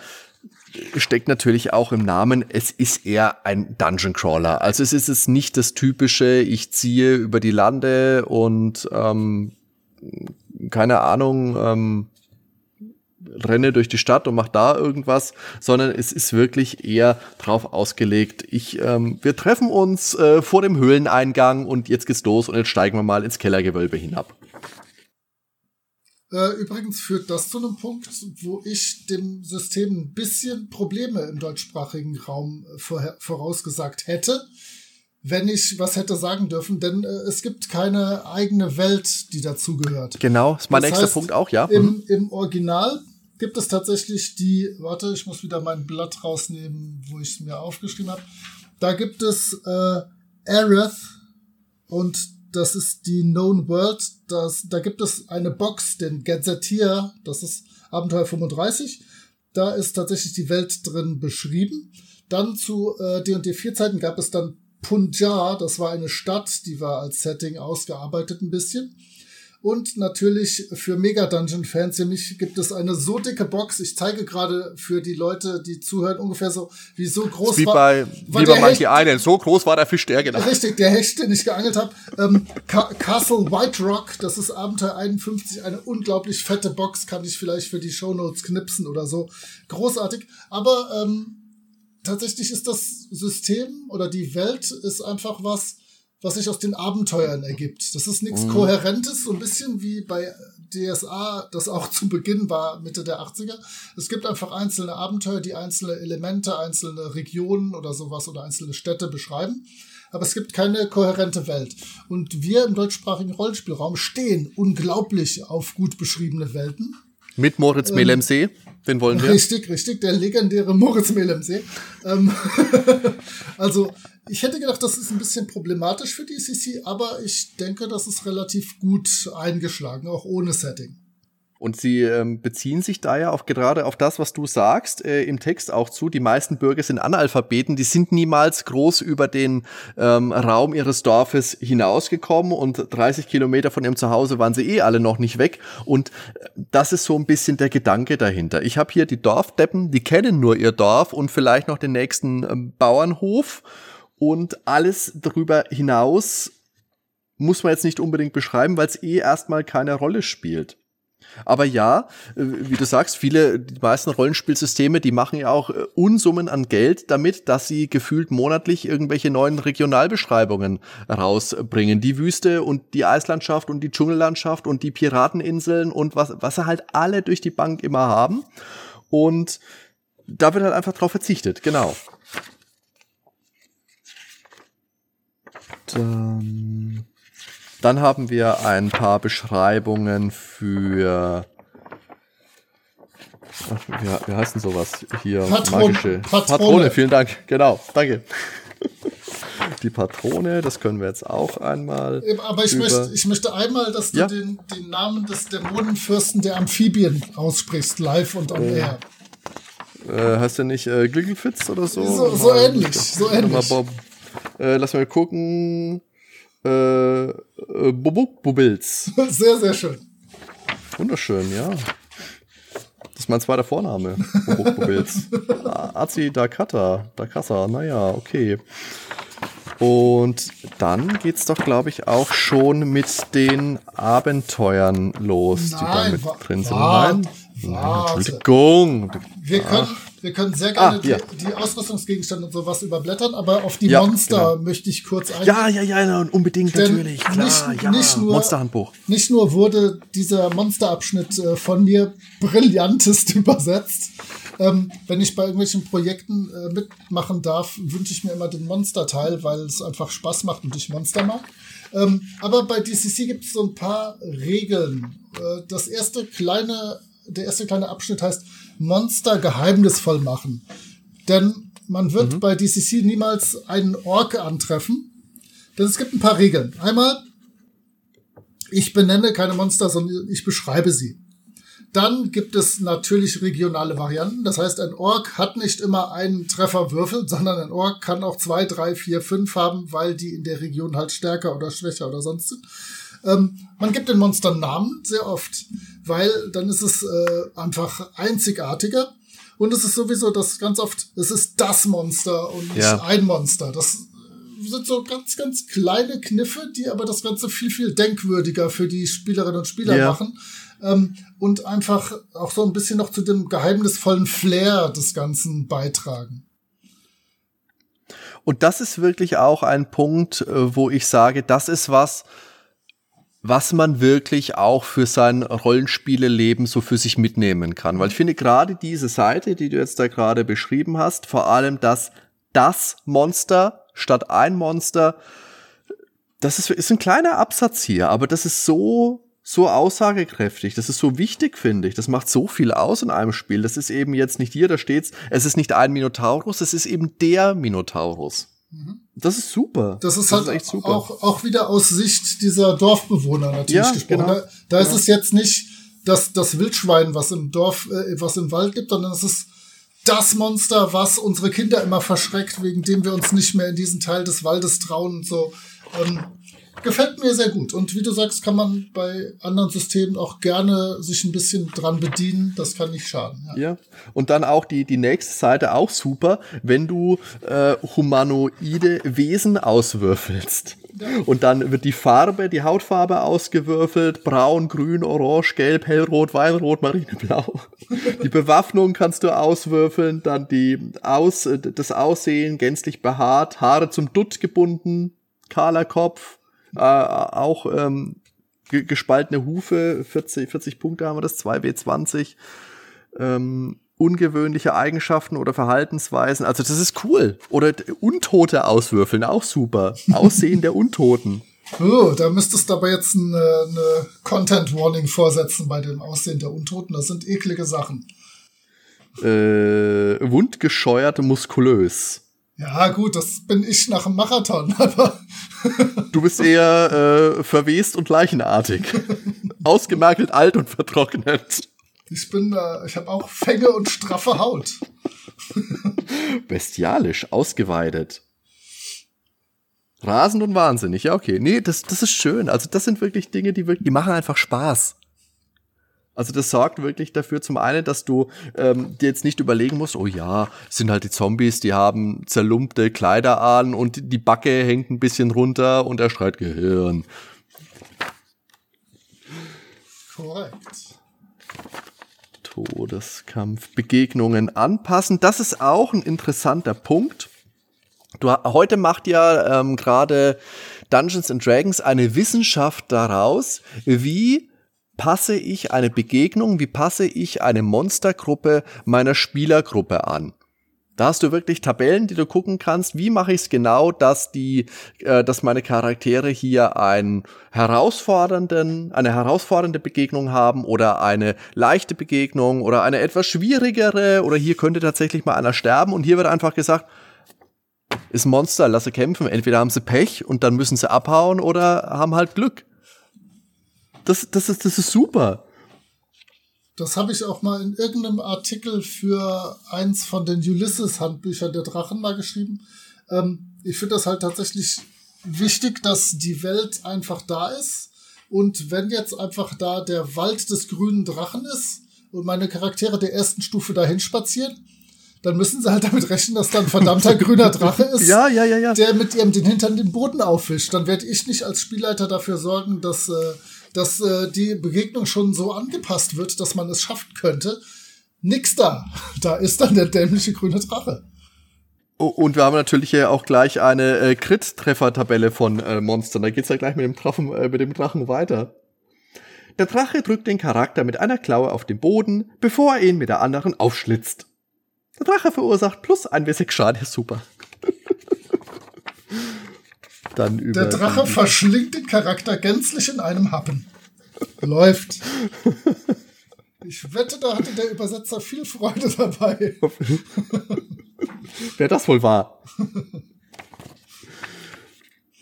steckt natürlich auch im Namen, es ist eher ein Dungeon Crawler. Also es ist es nicht das typische, ich ziehe über die Lande und ähm, keine Ahnung, ähm, renne durch die Stadt und mach da irgendwas, sondern es ist wirklich eher drauf ausgelegt. Ich, ähm, wir treffen uns äh, vor dem Höhleneingang und jetzt geht's los und jetzt steigen wir mal ins Kellergewölbe hinab. Äh, übrigens führt das zu einem Punkt, wo ich dem System ein bisschen Probleme im deutschsprachigen Raum äh, vorausgesagt hätte, wenn ich was hätte sagen dürfen, denn äh, es gibt keine eigene Welt, die dazugehört. Genau, ist mein das nächster heißt, Punkt auch, ja. Im, mhm. Im Original gibt es tatsächlich die, warte, ich muss wieder mein Blatt rausnehmen, wo ich es mir aufgeschrieben habe. Da gibt es äh, Aerith und das ist die Known World. Das, da gibt es eine Box, den Gazetteer, das ist Abenteuer 35. Da ist tatsächlich die Welt drin beschrieben. Dann zu äh, D&D 4 Zeiten gab es dann Punjar, das war eine Stadt, die war als Setting ausgearbeitet ein bisschen. Und natürlich für Mega Dungeon Fans, nämlich gibt es eine so dicke Box. Ich zeige gerade für die Leute, die zuhören, ungefähr so, wie so groß wie war. Bei, war wie bei Monkey Island. So groß war der Fisch, der genau. Richtig, der Hecht, den ich geangelt habe. Ähm, Castle White Rock, das ist Abenteuer 51, eine unglaublich fette Box, kann ich vielleicht für die Show Notes knipsen oder so. Großartig. Aber ähm, tatsächlich ist das System oder die Welt ist einfach was, was sich aus den Abenteuern ergibt. Das ist nichts mhm. Kohärentes, so ein bisschen wie bei DSA das auch zu Beginn war, Mitte der 80er. Es gibt einfach einzelne Abenteuer, die einzelne Elemente, einzelne Regionen oder sowas oder einzelne Städte beschreiben. Aber es gibt keine kohärente Welt. Und wir im deutschsprachigen Rollenspielraum stehen unglaublich auf gut beschriebene Welten. Mit Moritz Mehl im See, den wollen wir. Richtig, richtig, der legendäre Moritz Mehl im See. Ähm, also ich hätte gedacht, das ist ein bisschen problematisch für die CC, aber ich denke, das ist relativ gut eingeschlagen, auch ohne Setting. Und sie ähm, beziehen sich da ja auch gerade auf das, was du sagst, äh, im Text auch zu. Die meisten Bürger sind Analphabeten, die sind niemals groß über den ähm, Raum ihres Dorfes hinausgekommen und 30 Kilometer von ihrem Zuhause waren sie eh alle noch nicht weg. Und äh, das ist so ein bisschen der Gedanke dahinter. Ich habe hier die Dorfdeppen, die kennen nur ihr Dorf und vielleicht noch den nächsten ähm, Bauernhof und alles darüber hinaus muss man jetzt nicht unbedingt beschreiben, weil es eh erstmal keine Rolle spielt. Aber ja, äh, wie du sagst, viele, die meisten Rollenspielsysteme, die machen ja auch äh, Unsummen an Geld damit, dass sie gefühlt monatlich irgendwelche neuen Regionalbeschreibungen rausbringen. Die Wüste und die Eislandschaft und die Dschungellandschaft und die Pirateninseln und was, was sie halt alle durch die Bank immer haben. Und da wird halt einfach drauf verzichtet, genau. Dann, dann haben wir ein paar Beschreibungen für wie, wie heißt denn sowas hier? Patron, magische Patrone. Patrone, vielen Dank. Genau, danke. Die Patrone, das können wir jetzt auch einmal. Aber ich, möchte, ich möchte einmal, dass du ja? den, den Namen des Dämonenfürsten der Amphibien aussprichst, live und on äh, air. Äh, heißt der nicht äh, Glickelfitz oder so? So, so ähnlich, so ähnlich. Äh, lass mal gucken. Äh, äh, Bubils. Sehr, sehr schön. Wunderschön, ja. Das ist mein zweiter Vorname. Bubils. Azi Dakata. Dakasa, naja, okay. Und dann geht's doch, glaube ich, auch schon mit den Abenteuern los, Nein, die da mit drin sind. Nein, Nein, Entschuldigung. Wir können, wir können sehr gerne ah, ja. die, die, Ausrüstungsgegenstände und sowas überblättern, aber auf die ja, Monster genau. möchte ich kurz eingehen. Ja, ja, ja, unbedingt, Denn natürlich. Klar, nicht, ja, nicht nur, Monsterhandbuch. Nicht nur wurde dieser Monsterabschnitt äh, von mir brillantest übersetzt. Ähm, wenn ich bei irgendwelchen Projekten äh, mitmachen darf, wünsche ich mir immer den Monster-Teil, weil es einfach Spaß macht und ich Monster mag. Ähm, aber bei DCC gibt es so ein paar Regeln. Äh, das erste kleine, der erste kleine Abschnitt heißt Monster geheimnisvoll machen. Denn man wird mhm. bei DCC niemals einen Ork antreffen. Denn es gibt ein paar Regeln. Einmal, ich benenne keine Monster, sondern ich beschreibe sie. Dann gibt es natürlich regionale Varianten. Das heißt, ein Ork hat nicht immer einen Trefferwürfel, sondern ein Ork kann auch zwei, drei, vier, fünf haben, weil die in der Region halt stärker oder schwächer oder sonst sind. Ähm, man gibt den Monstern Namen sehr oft, weil dann ist es äh, einfach einzigartiger. Und es ist sowieso das ganz oft, es ist das Monster und nicht ja. ein Monster. Das sind so ganz, ganz kleine Kniffe, die aber das Ganze viel, viel denkwürdiger für die Spielerinnen und Spieler ja. machen. Ähm, und einfach auch so ein bisschen noch zu dem geheimnisvollen Flair des Ganzen beitragen. Und das ist wirklich auch ein Punkt, äh, wo ich sage, das ist was, was man wirklich auch für sein Rollenspieleleben so für sich mitnehmen kann. Weil ich finde gerade diese Seite, die du jetzt da gerade beschrieben hast, vor allem das das Monster statt ein Monster, das ist, ist ein kleiner Absatz hier, aber das ist so so aussagekräftig. Das ist so wichtig, finde ich. Das macht so viel aus in einem Spiel. Das ist eben jetzt nicht hier, da steht's, es ist nicht ein Minotaurus, es ist eben der Minotaurus. Mhm. Das ist super. Das ist das halt ist super. Auch, auch wieder aus Sicht dieser Dorfbewohner natürlich ja, gesprochen. Genau. Da, da ist ja. es jetzt nicht das, das Wildschwein, was im Dorf, äh, was im Wald gibt, sondern es ist das Monster, was unsere Kinder immer verschreckt, wegen dem wir uns nicht mehr in diesen Teil des Waldes trauen und so. Ähm, gefällt mir sehr gut. Und wie du sagst, kann man bei anderen Systemen auch gerne sich ein bisschen dran bedienen. Das kann nicht schaden. Ja, ja. und dann auch die, die nächste Seite auch super, wenn du äh, humanoide Wesen auswürfelst. Ja. Und dann wird die Farbe, die Hautfarbe ausgewürfelt. Braun, grün, orange, gelb, hellrot, weinrot, marineblau. die Bewaffnung kannst du auswürfeln. Dann die Aus, das Aussehen gänzlich behaart. Haare zum Dutt gebunden. Kahler Kopf äh, auch ähm, gespaltene Hufe, 40, 40 Punkte haben wir das, 2W20. Ähm, ungewöhnliche Eigenschaften oder Verhaltensweisen. Also das ist cool. Oder Untote auswürfeln, auch super. Aussehen der Untoten. Oh, da müsstest du aber jetzt eine, eine Content Warning vorsetzen bei dem Aussehen der Untoten. Das sind eklige Sachen. Äh, wundgescheuert, muskulös. Ja, gut, das bin ich nach dem Marathon, aber. du bist eher äh, verwest und leichenartig. Ausgemerkelt alt und vertrocknet. Ich bin, äh, ich habe auch Fänge und straffe Haut. Bestialisch, ausgeweidet. Rasend und wahnsinnig, ja, okay. Nee, das, das ist schön. Also, das sind wirklich Dinge, die wirklich, die machen einfach Spaß. Also das sorgt wirklich dafür, zum einen, dass du ähm, dir jetzt nicht überlegen musst, oh ja, sind halt die Zombies, die haben zerlumpte Kleider an und die Backe hängt ein bisschen runter und er schreit Gehirn. Korrekt. Todeskampf, Begegnungen anpassen. Das ist auch ein interessanter Punkt. Du, heute macht ja ähm, gerade Dungeons and Dragons eine Wissenschaft daraus, wie passe ich eine Begegnung, wie passe ich eine Monstergruppe meiner Spielergruppe an. Da hast du wirklich Tabellen, die du gucken kannst, wie mache ich es genau, dass die, äh, dass meine Charaktere hier einen herausfordernden, eine herausfordernde Begegnung haben oder eine leichte Begegnung oder eine etwas schwierigere oder hier könnte tatsächlich mal einer sterben und hier wird einfach gesagt, ist Monster, lasse kämpfen. Entweder haben sie Pech und dann müssen sie abhauen oder haben halt Glück. Das, das, ist, das ist super. Das habe ich auch mal in irgendeinem Artikel für eins von den Ulysses-Handbüchern der Drachen mal geschrieben. Ähm, ich finde das halt tatsächlich wichtig, dass die Welt einfach da ist. Und wenn jetzt einfach da der Wald des grünen Drachen ist und meine Charaktere der ersten Stufe dahin spazieren, dann müssen sie halt damit rechnen, dass da ein verdammter grüner Drache ist, ja, ja, ja, ja. der mit ihrem den Hintern den Boden aufwischt. Dann werde ich nicht als Spielleiter dafür sorgen, dass, äh, dass äh, die Begegnung schon so angepasst wird, dass man es schaffen könnte. Nix da. Da ist dann der dämliche grüne Drache. Und wir haben natürlich auch gleich eine äh, Crit-Treffer-Tabelle von äh, Monstern. Da geht's ja gleich mit dem, Drachen, äh, mit dem Drachen weiter. Der Drache drückt den Charakter mit einer Klaue auf den Boden, bevor er ihn mit der anderen aufschlitzt. Der Drache verursacht plus ein W6 Schaden, super. Dann über der Drache verschlingt den Charakter gänzlich in einem Happen. Läuft. Ich wette, da hatte der Übersetzer viel Freude dabei. Wer das wohl war.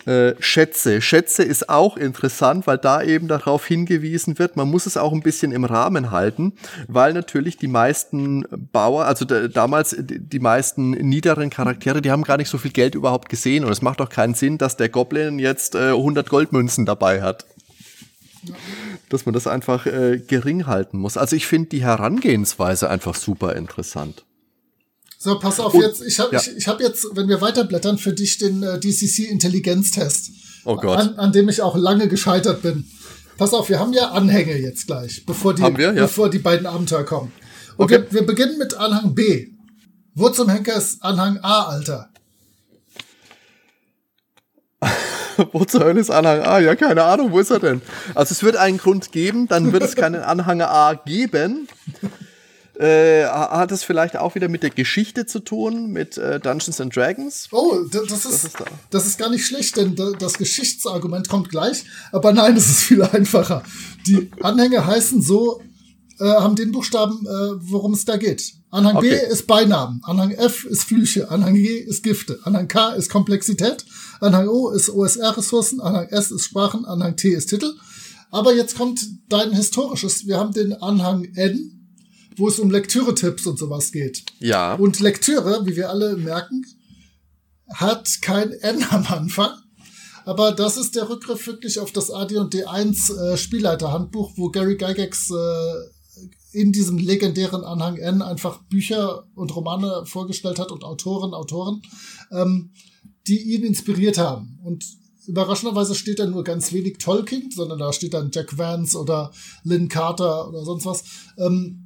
Äh, Schätze. Schätze ist auch interessant, weil da eben darauf hingewiesen wird, man muss es auch ein bisschen im Rahmen halten, weil natürlich die meisten Bauer, also damals die meisten niederen Charaktere, die haben gar nicht so viel Geld überhaupt gesehen und es macht auch keinen Sinn, dass der Goblin jetzt äh, 100 Goldmünzen dabei hat. Dass man das einfach äh, gering halten muss. Also ich finde die Herangehensweise einfach super interessant. So, pass auf, Und, jetzt, ich habe ja. ich, ich hab jetzt, wenn wir weiterblättern, für dich den äh, DCC Intelligenztest. Oh Gott. An, an dem ich auch lange gescheitert bin. Pass auf, wir haben ja Anhänge jetzt gleich, bevor die, wir, ja. bevor die beiden Abenteuer kommen. Und okay. wir, wir beginnen mit Anhang B. Wo zum Henker ist Anhang A, Alter? wo zur Hölle ist Anhang A? Ja, keine Ahnung, wo ist er denn? Also es wird einen Grund geben, dann wird es keinen Anhang A geben. Äh, hat es vielleicht auch wieder mit der Geschichte zu tun, mit äh, Dungeons and Dragons? Oh, das ist, das ist, da. das ist gar nicht schlecht, denn das Geschichtsargument kommt gleich. Aber nein, es ist viel einfacher. Die Anhänge heißen so, äh, haben den Buchstaben, äh, worum es da geht. Anhang okay. B ist Beinamen, Anhang F ist Flüche, Anhang G ist Gifte, Anhang K ist Komplexität, Anhang O ist OSR-Ressourcen, Anhang S ist Sprachen, Anhang T ist Titel. Aber jetzt kommt dein historisches. Wir haben den Anhang N, wo es um Lektüre-Tipps und sowas geht. Ja. Und Lektüre, wie wir alle merken, hat kein N am Anfang. Aber das ist der Rückgriff wirklich auf das AD&D 1 äh, Spielleiterhandbuch, wo Gary Gygax äh, in diesem legendären Anhang N einfach Bücher und Romane vorgestellt hat und Autoren, Autoren, ähm, die ihn inspiriert haben. Und überraschenderweise steht da nur ganz wenig Tolkien, sondern da steht dann Jack Vance oder Lynn Carter oder sonst was. Ähm,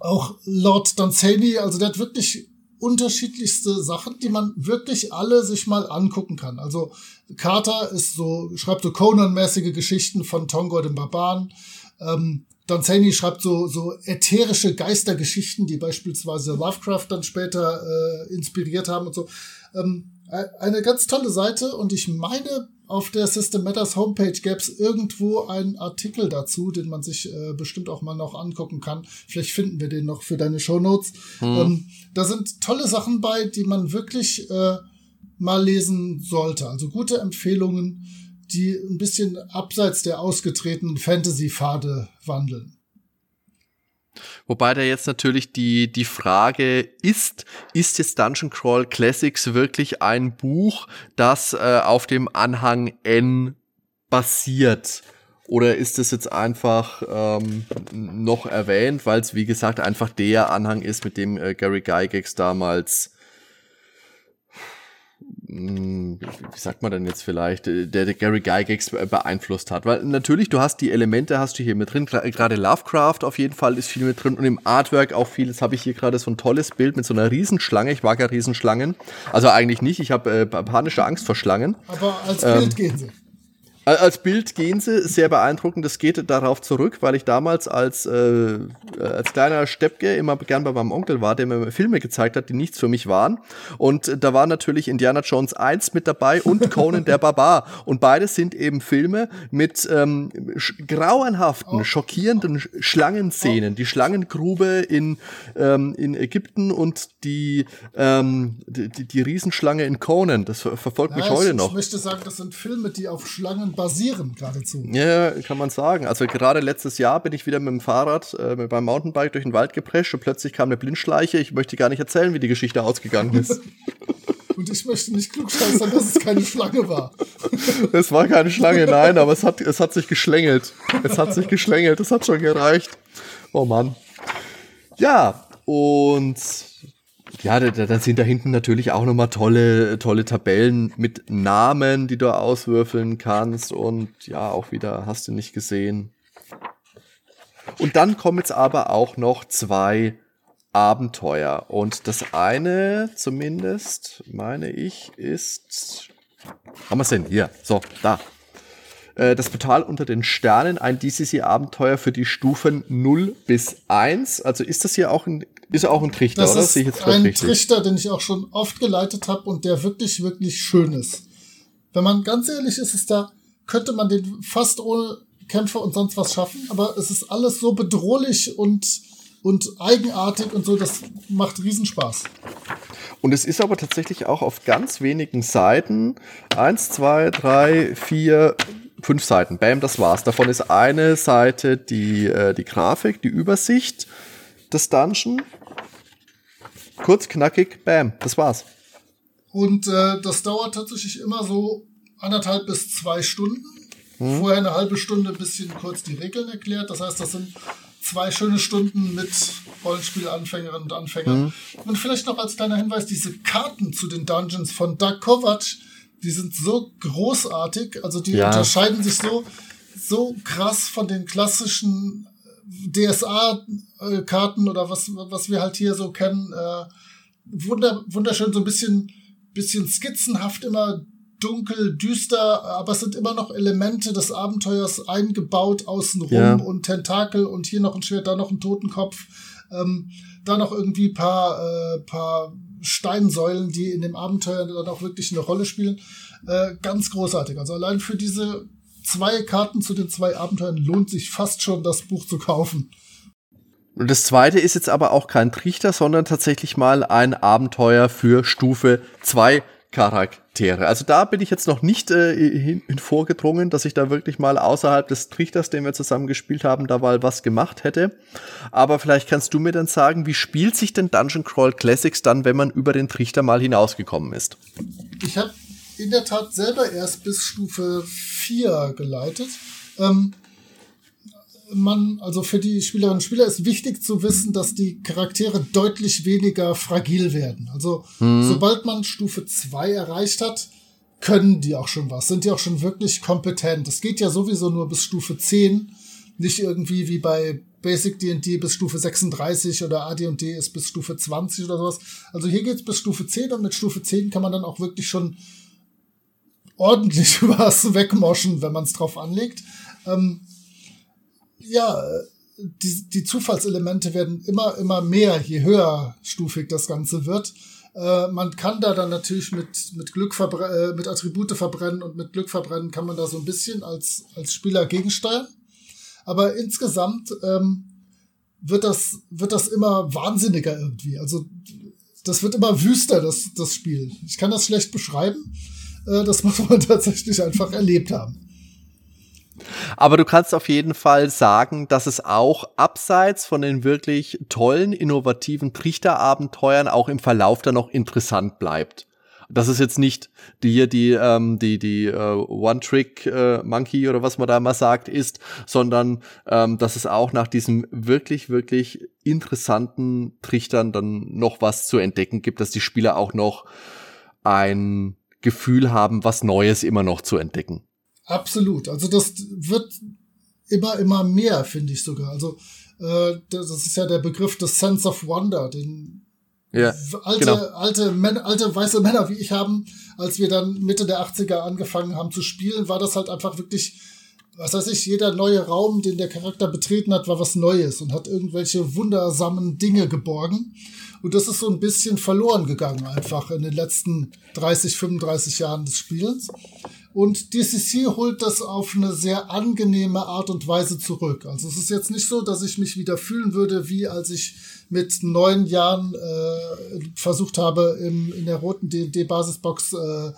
auch Lord Dunsany, also der hat wirklich unterschiedlichste Sachen, die man wirklich alle sich mal angucken kann. Also Carter ist so, schreibt so Conan-mäßige Geschichten von Tongo dem Barbaren. Ähm, Danzani schreibt so, so ätherische Geistergeschichten, die beispielsweise Lovecraft dann später äh, inspiriert haben und so. Ähm, eine ganz tolle Seite und ich meine, auf der System Matters Homepage gäbe es irgendwo einen Artikel dazu, den man sich äh, bestimmt auch mal noch angucken kann. Vielleicht finden wir den noch für deine Show Notes. Hm. Ähm, da sind tolle Sachen bei, die man wirklich äh, mal lesen sollte. Also gute Empfehlungen die ein bisschen abseits der ausgetretenen Fantasy-Pfade wandeln. Wobei da jetzt natürlich die, die Frage ist, ist jetzt Dungeon Crawl Classics wirklich ein Buch, das äh, auf dem Anhang N basiert? Oder ist es jetzt einfach ähm, noch erwähnt, weil es wie gesagt einfach der Anhang ist, mit dem äh, Gary Gygax damals wie sagt man denn jetzt vielleicht, äh, der, der Gary Gygax beeinflusst hat. Weil natürlich, du hast die Elemente, hast du hier mit drin, gerade Lovecraft auf jeden Fall ist viel mit drin und im Artwork auch viel. Jetzt habe ich hier gerade so ein tolles Bild mit so einer Riesenschlange. Ich mag ja Riesenschlangen. Also eigentlich nicht, ich habe äh, panische Angst vor Schlangen. Aber als Bild ähm, gehen sie. Als Bild gehen sie sehr beeindruckend. Das geht darauf zurück, weil ich damals als, äh, als kleiner Steppke immer gern bei meinem Onkel war, der mir Filme gezeigt hat, die nichts für mich waren. Und da war natürlich Indiana Jones 1 mit dabei und Conan der Barbar. Und beide sind eben Filme mit ähm, grauenhaften, oh. schockierenden Schlangenszenen. Oh. Die Schlangengrube in, ähm, in Ägypten und die, ähm, die, die Riesenschlange in Conan. Das verfolgt ja, mich heute ich, noch. Ich möchte sagen, das sind Filme, die auf Schlangen basieren geradezu. Ja, kann man sagen. Also gerade letztes Jahr bin ich wieder mit dem Fahrrad, äh, mit meinem Mountainbike durch den Wald geprescht und plötzlich kam eine Blindschleiche. Ich möchte gar nicht erzählen, wie die Geschichte ausgegangen ist. und ich möchte nicht klugscheißern, dass es keine Schlange war. es war keine Schlange, nein, aber es hat, es hat sich geschlängelt. Es hat sich geschlängelt, es hat schon gereicht. Oh Mann. Ja, und ja, da, da sind da hinten natürlich auch nochmal tolle, tolle Tabellen mit Namen, die du auswürfeln kannst und ja, auch wieder hast du nicht gesehen. Und dann kommen jetzt aber auch noch zwei Abenteuer. Und das eine, zumindest, meine ich, ist. Haben wir es denn? Hier, so, da. Äh, das Portal unter den Sternen, ein DCC-Abenteuer für die Stufen 0 bis 1. Also ist das hier auch ein ist auch ein Trichter, das oder? Ist ich ein richtig? Trichter, den ich auch schon oft geleitet habe und der wirklich, wirklich schön ist. Wenn man ganz ehrlich ist, ist da, könnte man den fast ohne Kämpfe und sonst was schaffen, aber es ist alles so bedrohlich und, und eigenartig und so, das macht Riesenspaß. Und es ist aber tatsächlich auch auf ganz wenigen Seiten, eins, zwei, drei, vier, fünf Seiten, bam, das war's. Davon ist eine Seite die, äh, die Grafik, die Übersicht des Dungeon Kurz, knackig, bam, das war's. Und äh, das dauert tatsächlich immer so anderthalb bis zwei Stunden. Hm. Vorher eine halbe Stunde ein bisschen kurz die Regeln erklärt. Das heißt, das sind zwei schöne Stunden mit Rollenspielanfängerinnen und Anfängern. Hm. Und vielleicht noch als kleiner Hinweis, diese Karten zu den Dungeons von Doug Kovac, die sind so großartig. Also die ja. unterscheiden sich so, so krass von den klassischen DSA-Karten oder was, was wir halt hier so kennen. Äh, wunder, wunderschön, so ein bisschen, bisschen skizzenhaft immer dunkel, düster, aber es sind immer noch Elemente des Abenteuers eingebaut außenrum ja. und Tentakel und hier noch ein Schwert, da noch ein Totenkopf, ähm, da noch irgendwie paar, äh, paar Steinsäulen, die in dem Abenteuer dann auch wirklich eine Rolle spielen. Äh, ganz großartig. Also allein für diese zwei Karten zu den zwei Abenteuern lohnt sich fast schon, das Buch zu kaufen. Und das zweite ist jetzt aber auch kein Trichter, sondern tatsächlich mal ein Abenteuer für Stufe 2 Charaktere. Also da bin ich jetzt noch nicht äh, hin, hin vorgedrungen, dass ich da wirklich mal außerhalb des Trichters, den wir zusammen gespielt haben, da mal was gemacht hätte. Aber vielleicht kannst du mir dann sagen, wie spielt sich denn Dungeon Crawl Classics dann, wenn man über den Trichter mal hinausgekommen ist? Ich habe in der Tat selber erst bis Stufe 4 geleitet. Ähm, man, also für die Spielerinnen und Spieler ist wichtig zu wissen, dass die Charaktere deutlich weniger fragil werden. Also mhm. sobald man Stufe 2 erreicht hat, können die auch schon was, sind die auch schon wirklich kompetent. Es geht ja sowieso nur bis Stufe 10. nicht irgendwie wie bei Basic D&D bis Stufe 36 oder AD&D ist bis Stufe 20 oder sowas. Also hier geht's bis Stufe 10 und mit Stufe 10 kann man dann auch wirklich schon ordentlich was wegmoschen, wenn man es drauf anlegt. Ähm, ja, die, die Zufallselemente werden immer, immer mehr, je höher stufig das Ganze wird. Äh, man kann da dann natürlich mit, mit Glück äh, mit Attribute verbrennen und mit Glück verbrennen kann man da so ein bisschen als, als Spieler gegensteuern. Aber insgesamt ähm, wird, das, wird das immer wahnsinniger irgendwie. Also das wird immer wüster, das, das Spiel. Ich kann das schlecht beschreiben. Äh, das muss man tatsächlich einfach erlebt haben. Aber du kannst auf jeden Fall sagen, dass es auch abseits von den wirklich tollen, innovativen Trichterabenteuern auch im Verlauf dann noch interessant bleibt. Das ist jetzt nicht die hier die ähm, die die äh, One-Trick äh, Monkey oder was man da mal sagt ist, sondern ähm, dass es auch nach diesem wirklich wirklich interessanten Trichtern dann noch was zu entdecken gibt, dass die Spieler auch noch ein Gefühl haben, was Neues immer noch zu entdecken. Absolut. Also das wird immer, immer mehr, finde ich sogar. Also äh, das ist ja der Begriff des Sense of Wonder, den ja, alte, genau. alte, Männer, alte weiße Männer wie ich haben, als wir dann Mitte der 80er angefangen haben zu spielen, war das halt einfach wirklich, was weiß ich, jeder neue Raum, den der Charakter betreten hat, war was Neues und hat irgendwelche wundersamen Dinge geborgen. Und das ist so ein bisschen verloren gegangen einfach in den letzten 30, 35 Jahren des Spiels. Und DCC holt das auf eine sehr angenehme Art und Weise zurück. Also es ist jetzt nicht so, dass ich mich wieder fühlen würde, wie als ich mit neun Jahren äh, versucht habe, im, in der roten D&D-Basisbox äh,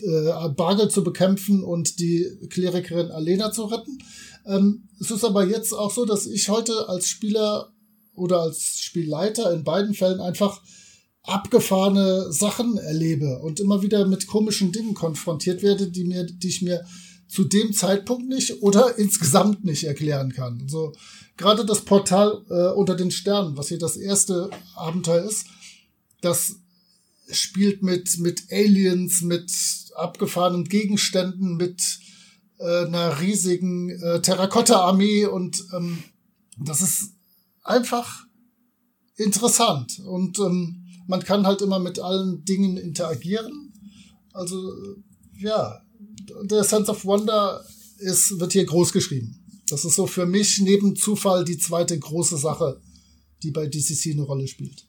äh, Bargel zu bekämpfen und die Klerikerin Alena zu retten. Ähm, es ist aber jetzt auch so, dass ich heute als Spieler oder als Spielleiter in beiden Fällen einfach abgefahrene Sachen erlebe und immer wieder mit komischen Dingen konfrontiert werde, die mir, die ich mir zu dem Zeitpunkt nicht oder insgesamt nicht erklären kann. So gerade das Portal äh, unter den Sternen, was hier das erste Abenteuer ist, das spielt mit mit Aliens, mit abgefahrenen Gegenständen, mit äh, einer riesigen äh, Terrakotta-Armee und ähm, das ist einfach interessant und ähm, man kann halt immer mit allen Dingen interagieren. Also ja, der Sense of Wonder ist, wird hier groß geschrieben. Das ist so für mich neben Zufall die zweite große Sache, die bei DCC eine Rolle spielt.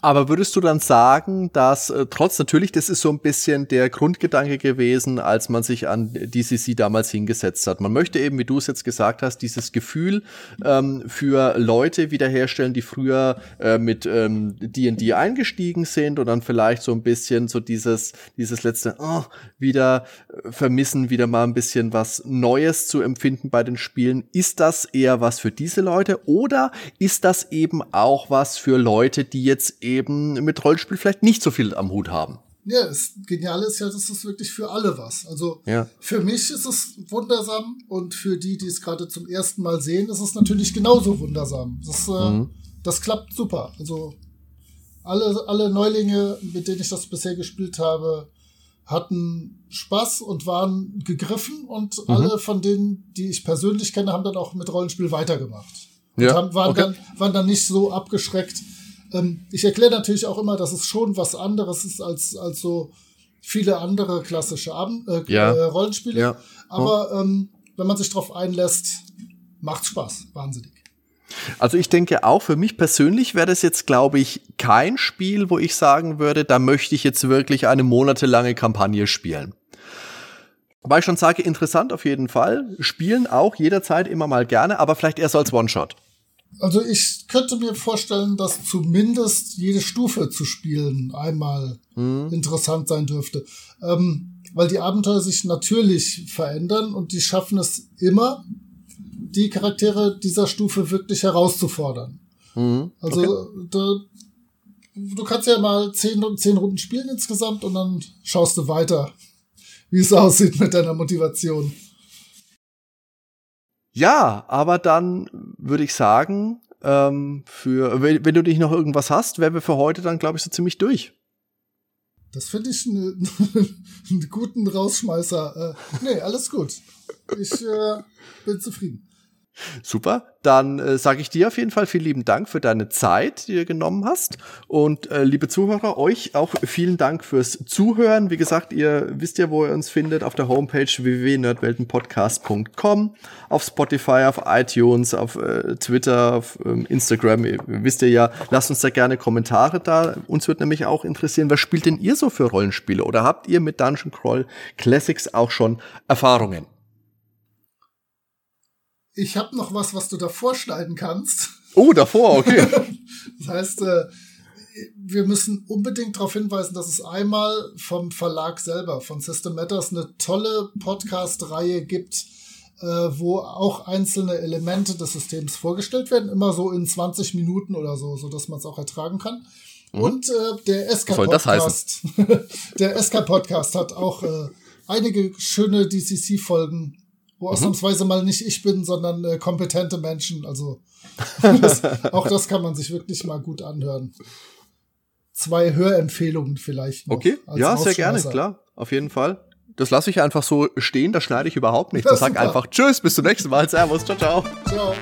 Aber würdest du dann sagen, dass äh, trotz natürlich, das ist so ein bisschen der Grundgedanke gewesen, als man sich an DCC damals hingesetzt hat. Man möchte eben, wie du es jetzt gesagt hast, dieses Gefühl ähm, für Leute wiederherstellen, die früher äh, mit D&D ähm, eingestiegen sind und dann vielleicht so ein bisschen so dieses dieses letzte oh, wieder äh, vermissen, wieder mal ein bisschen was Neues zu empfinden bei den Spielen. Ist das eher was für diese Leute oder ist das eben auch was für Leute, die jetzt eben mit Rollenspiel vielleicht nicht so viel am Hut haben. Ja, das Geniale ist ja, dass es wirklich für alle was. Also ja. für mich ist es wundersam und für die, die es gerade zum ersten Mal sehen, ist es natürlich genauso wundersam. Das, äh, mhm. das klappt super. Also alle, alle Neulinge, mit denen ich das bisher gespielt habe, hatten Spaß und waren gegriffen und mhm. alle von denen, die ich persönlich kenne, haben dann auch mit Rollenspiel weitergemacht. Ja. Und haben, waren, okay. dann, waren dann nicht so abgeschreckt, ähm, ich erkläre natürlich auch immer, dass es schon was anderes ist als, als so viele andere klassische Abend, äh, ja. äh, Rollenspiele. Ja. Aber ähm, wenn man sich darauf einlässt, macht Spaß. Wahnsinnig. Also ich denke auch, für mich persönlich wäre das jetzt, glaube ich, kein Spiel, wo ich sagen würde, da möchte ich jetzt wirklich eine monatelange Kampagne spielen. Wobei ich schon sage, interessant auf jeden Fall. Spielen auch jederzeit immer mal gerne, aber vielleicht eher so als One-Shot. Also ich könnte mir vorstellen, dass zumindest jede Stufe zu spielen einmal mhm. interessant sein dürfte. Ähm, weil die Abenteuer sich natürlich verändern und die schaffen es immer, die Charaktere dieser Stufe wirklich herauszufordern. Mhm. Also okay. da, du kannst ja mal zehn, zehn Runden spielen insgesamt und dann schaust du weiter, wie es aussieht mit deiner Motivation. Ja, aber dann würde ich sagen, ähm, für, wenn, wenn, du dich noch irgendwas hast, wären wir für heute dann, glaube ich, so ziemlich durch. Das finde ich eine, einen guten Rausschmeißer. Äh, nee, alles gut. Ich äh, bin zufrieden. Super, dann äh, sage ich dir auf jeden Fall vielen lieben Dank für deine Zeit, die du genommen hast. Und äh, liebe Zuhörer, euch auch vielen Dank fürs Zuhören. Wie gesagt, ihr wisst ja, wo ihr uns findet, auf der Homepage www.nerdweltenpodcast.com, auf Spotify, auf iTunes, auf äh, Twitter, auf ähm, Instagram. Ihr, wisst ihr ja, lasst uns da gerne Kommentare da. Uns wird nämlich auch interessieren, was spielt denn ihr so für Rollenspiele? Oder habt ihr mit Dungeon Crawl Classics auch schon Erfahrungen? Ich habe noch was, was du davor schneiden kannst. Oh, davor, okay. das heißt, äh, wir müssen unbedingt darauf hinweisen, dass es einmal vom Verlag selber, von System Matters, eine tolle Podcast-Reihe gibt, äh, wo auch einzelne Elemente des Systems vorgestellt werden, immer so in 20 Minuten oder so, so dass man es auch ertragen kann. Mhm. Und äh, der SK Podcast, der SK Podcast hat auch äh, einige schöne DCC-Folgen wo mhm. ausnahmsweise mal nicht ich bin, sondern äh, kompetente Menschen. Also das, auch das kann man sich wirklich mal gut anhören. Zwei Hörempfehlungen vielleicht. Noch okay, ja, sehr gerne, klar, auf jeden Fall. Das lasse ich einfach so stehen, das schneide ich überhaupt nicht. Ich sag einfach Tschüss, bis zum nächsten Mal. Servus, ciao, ciao. Ciao.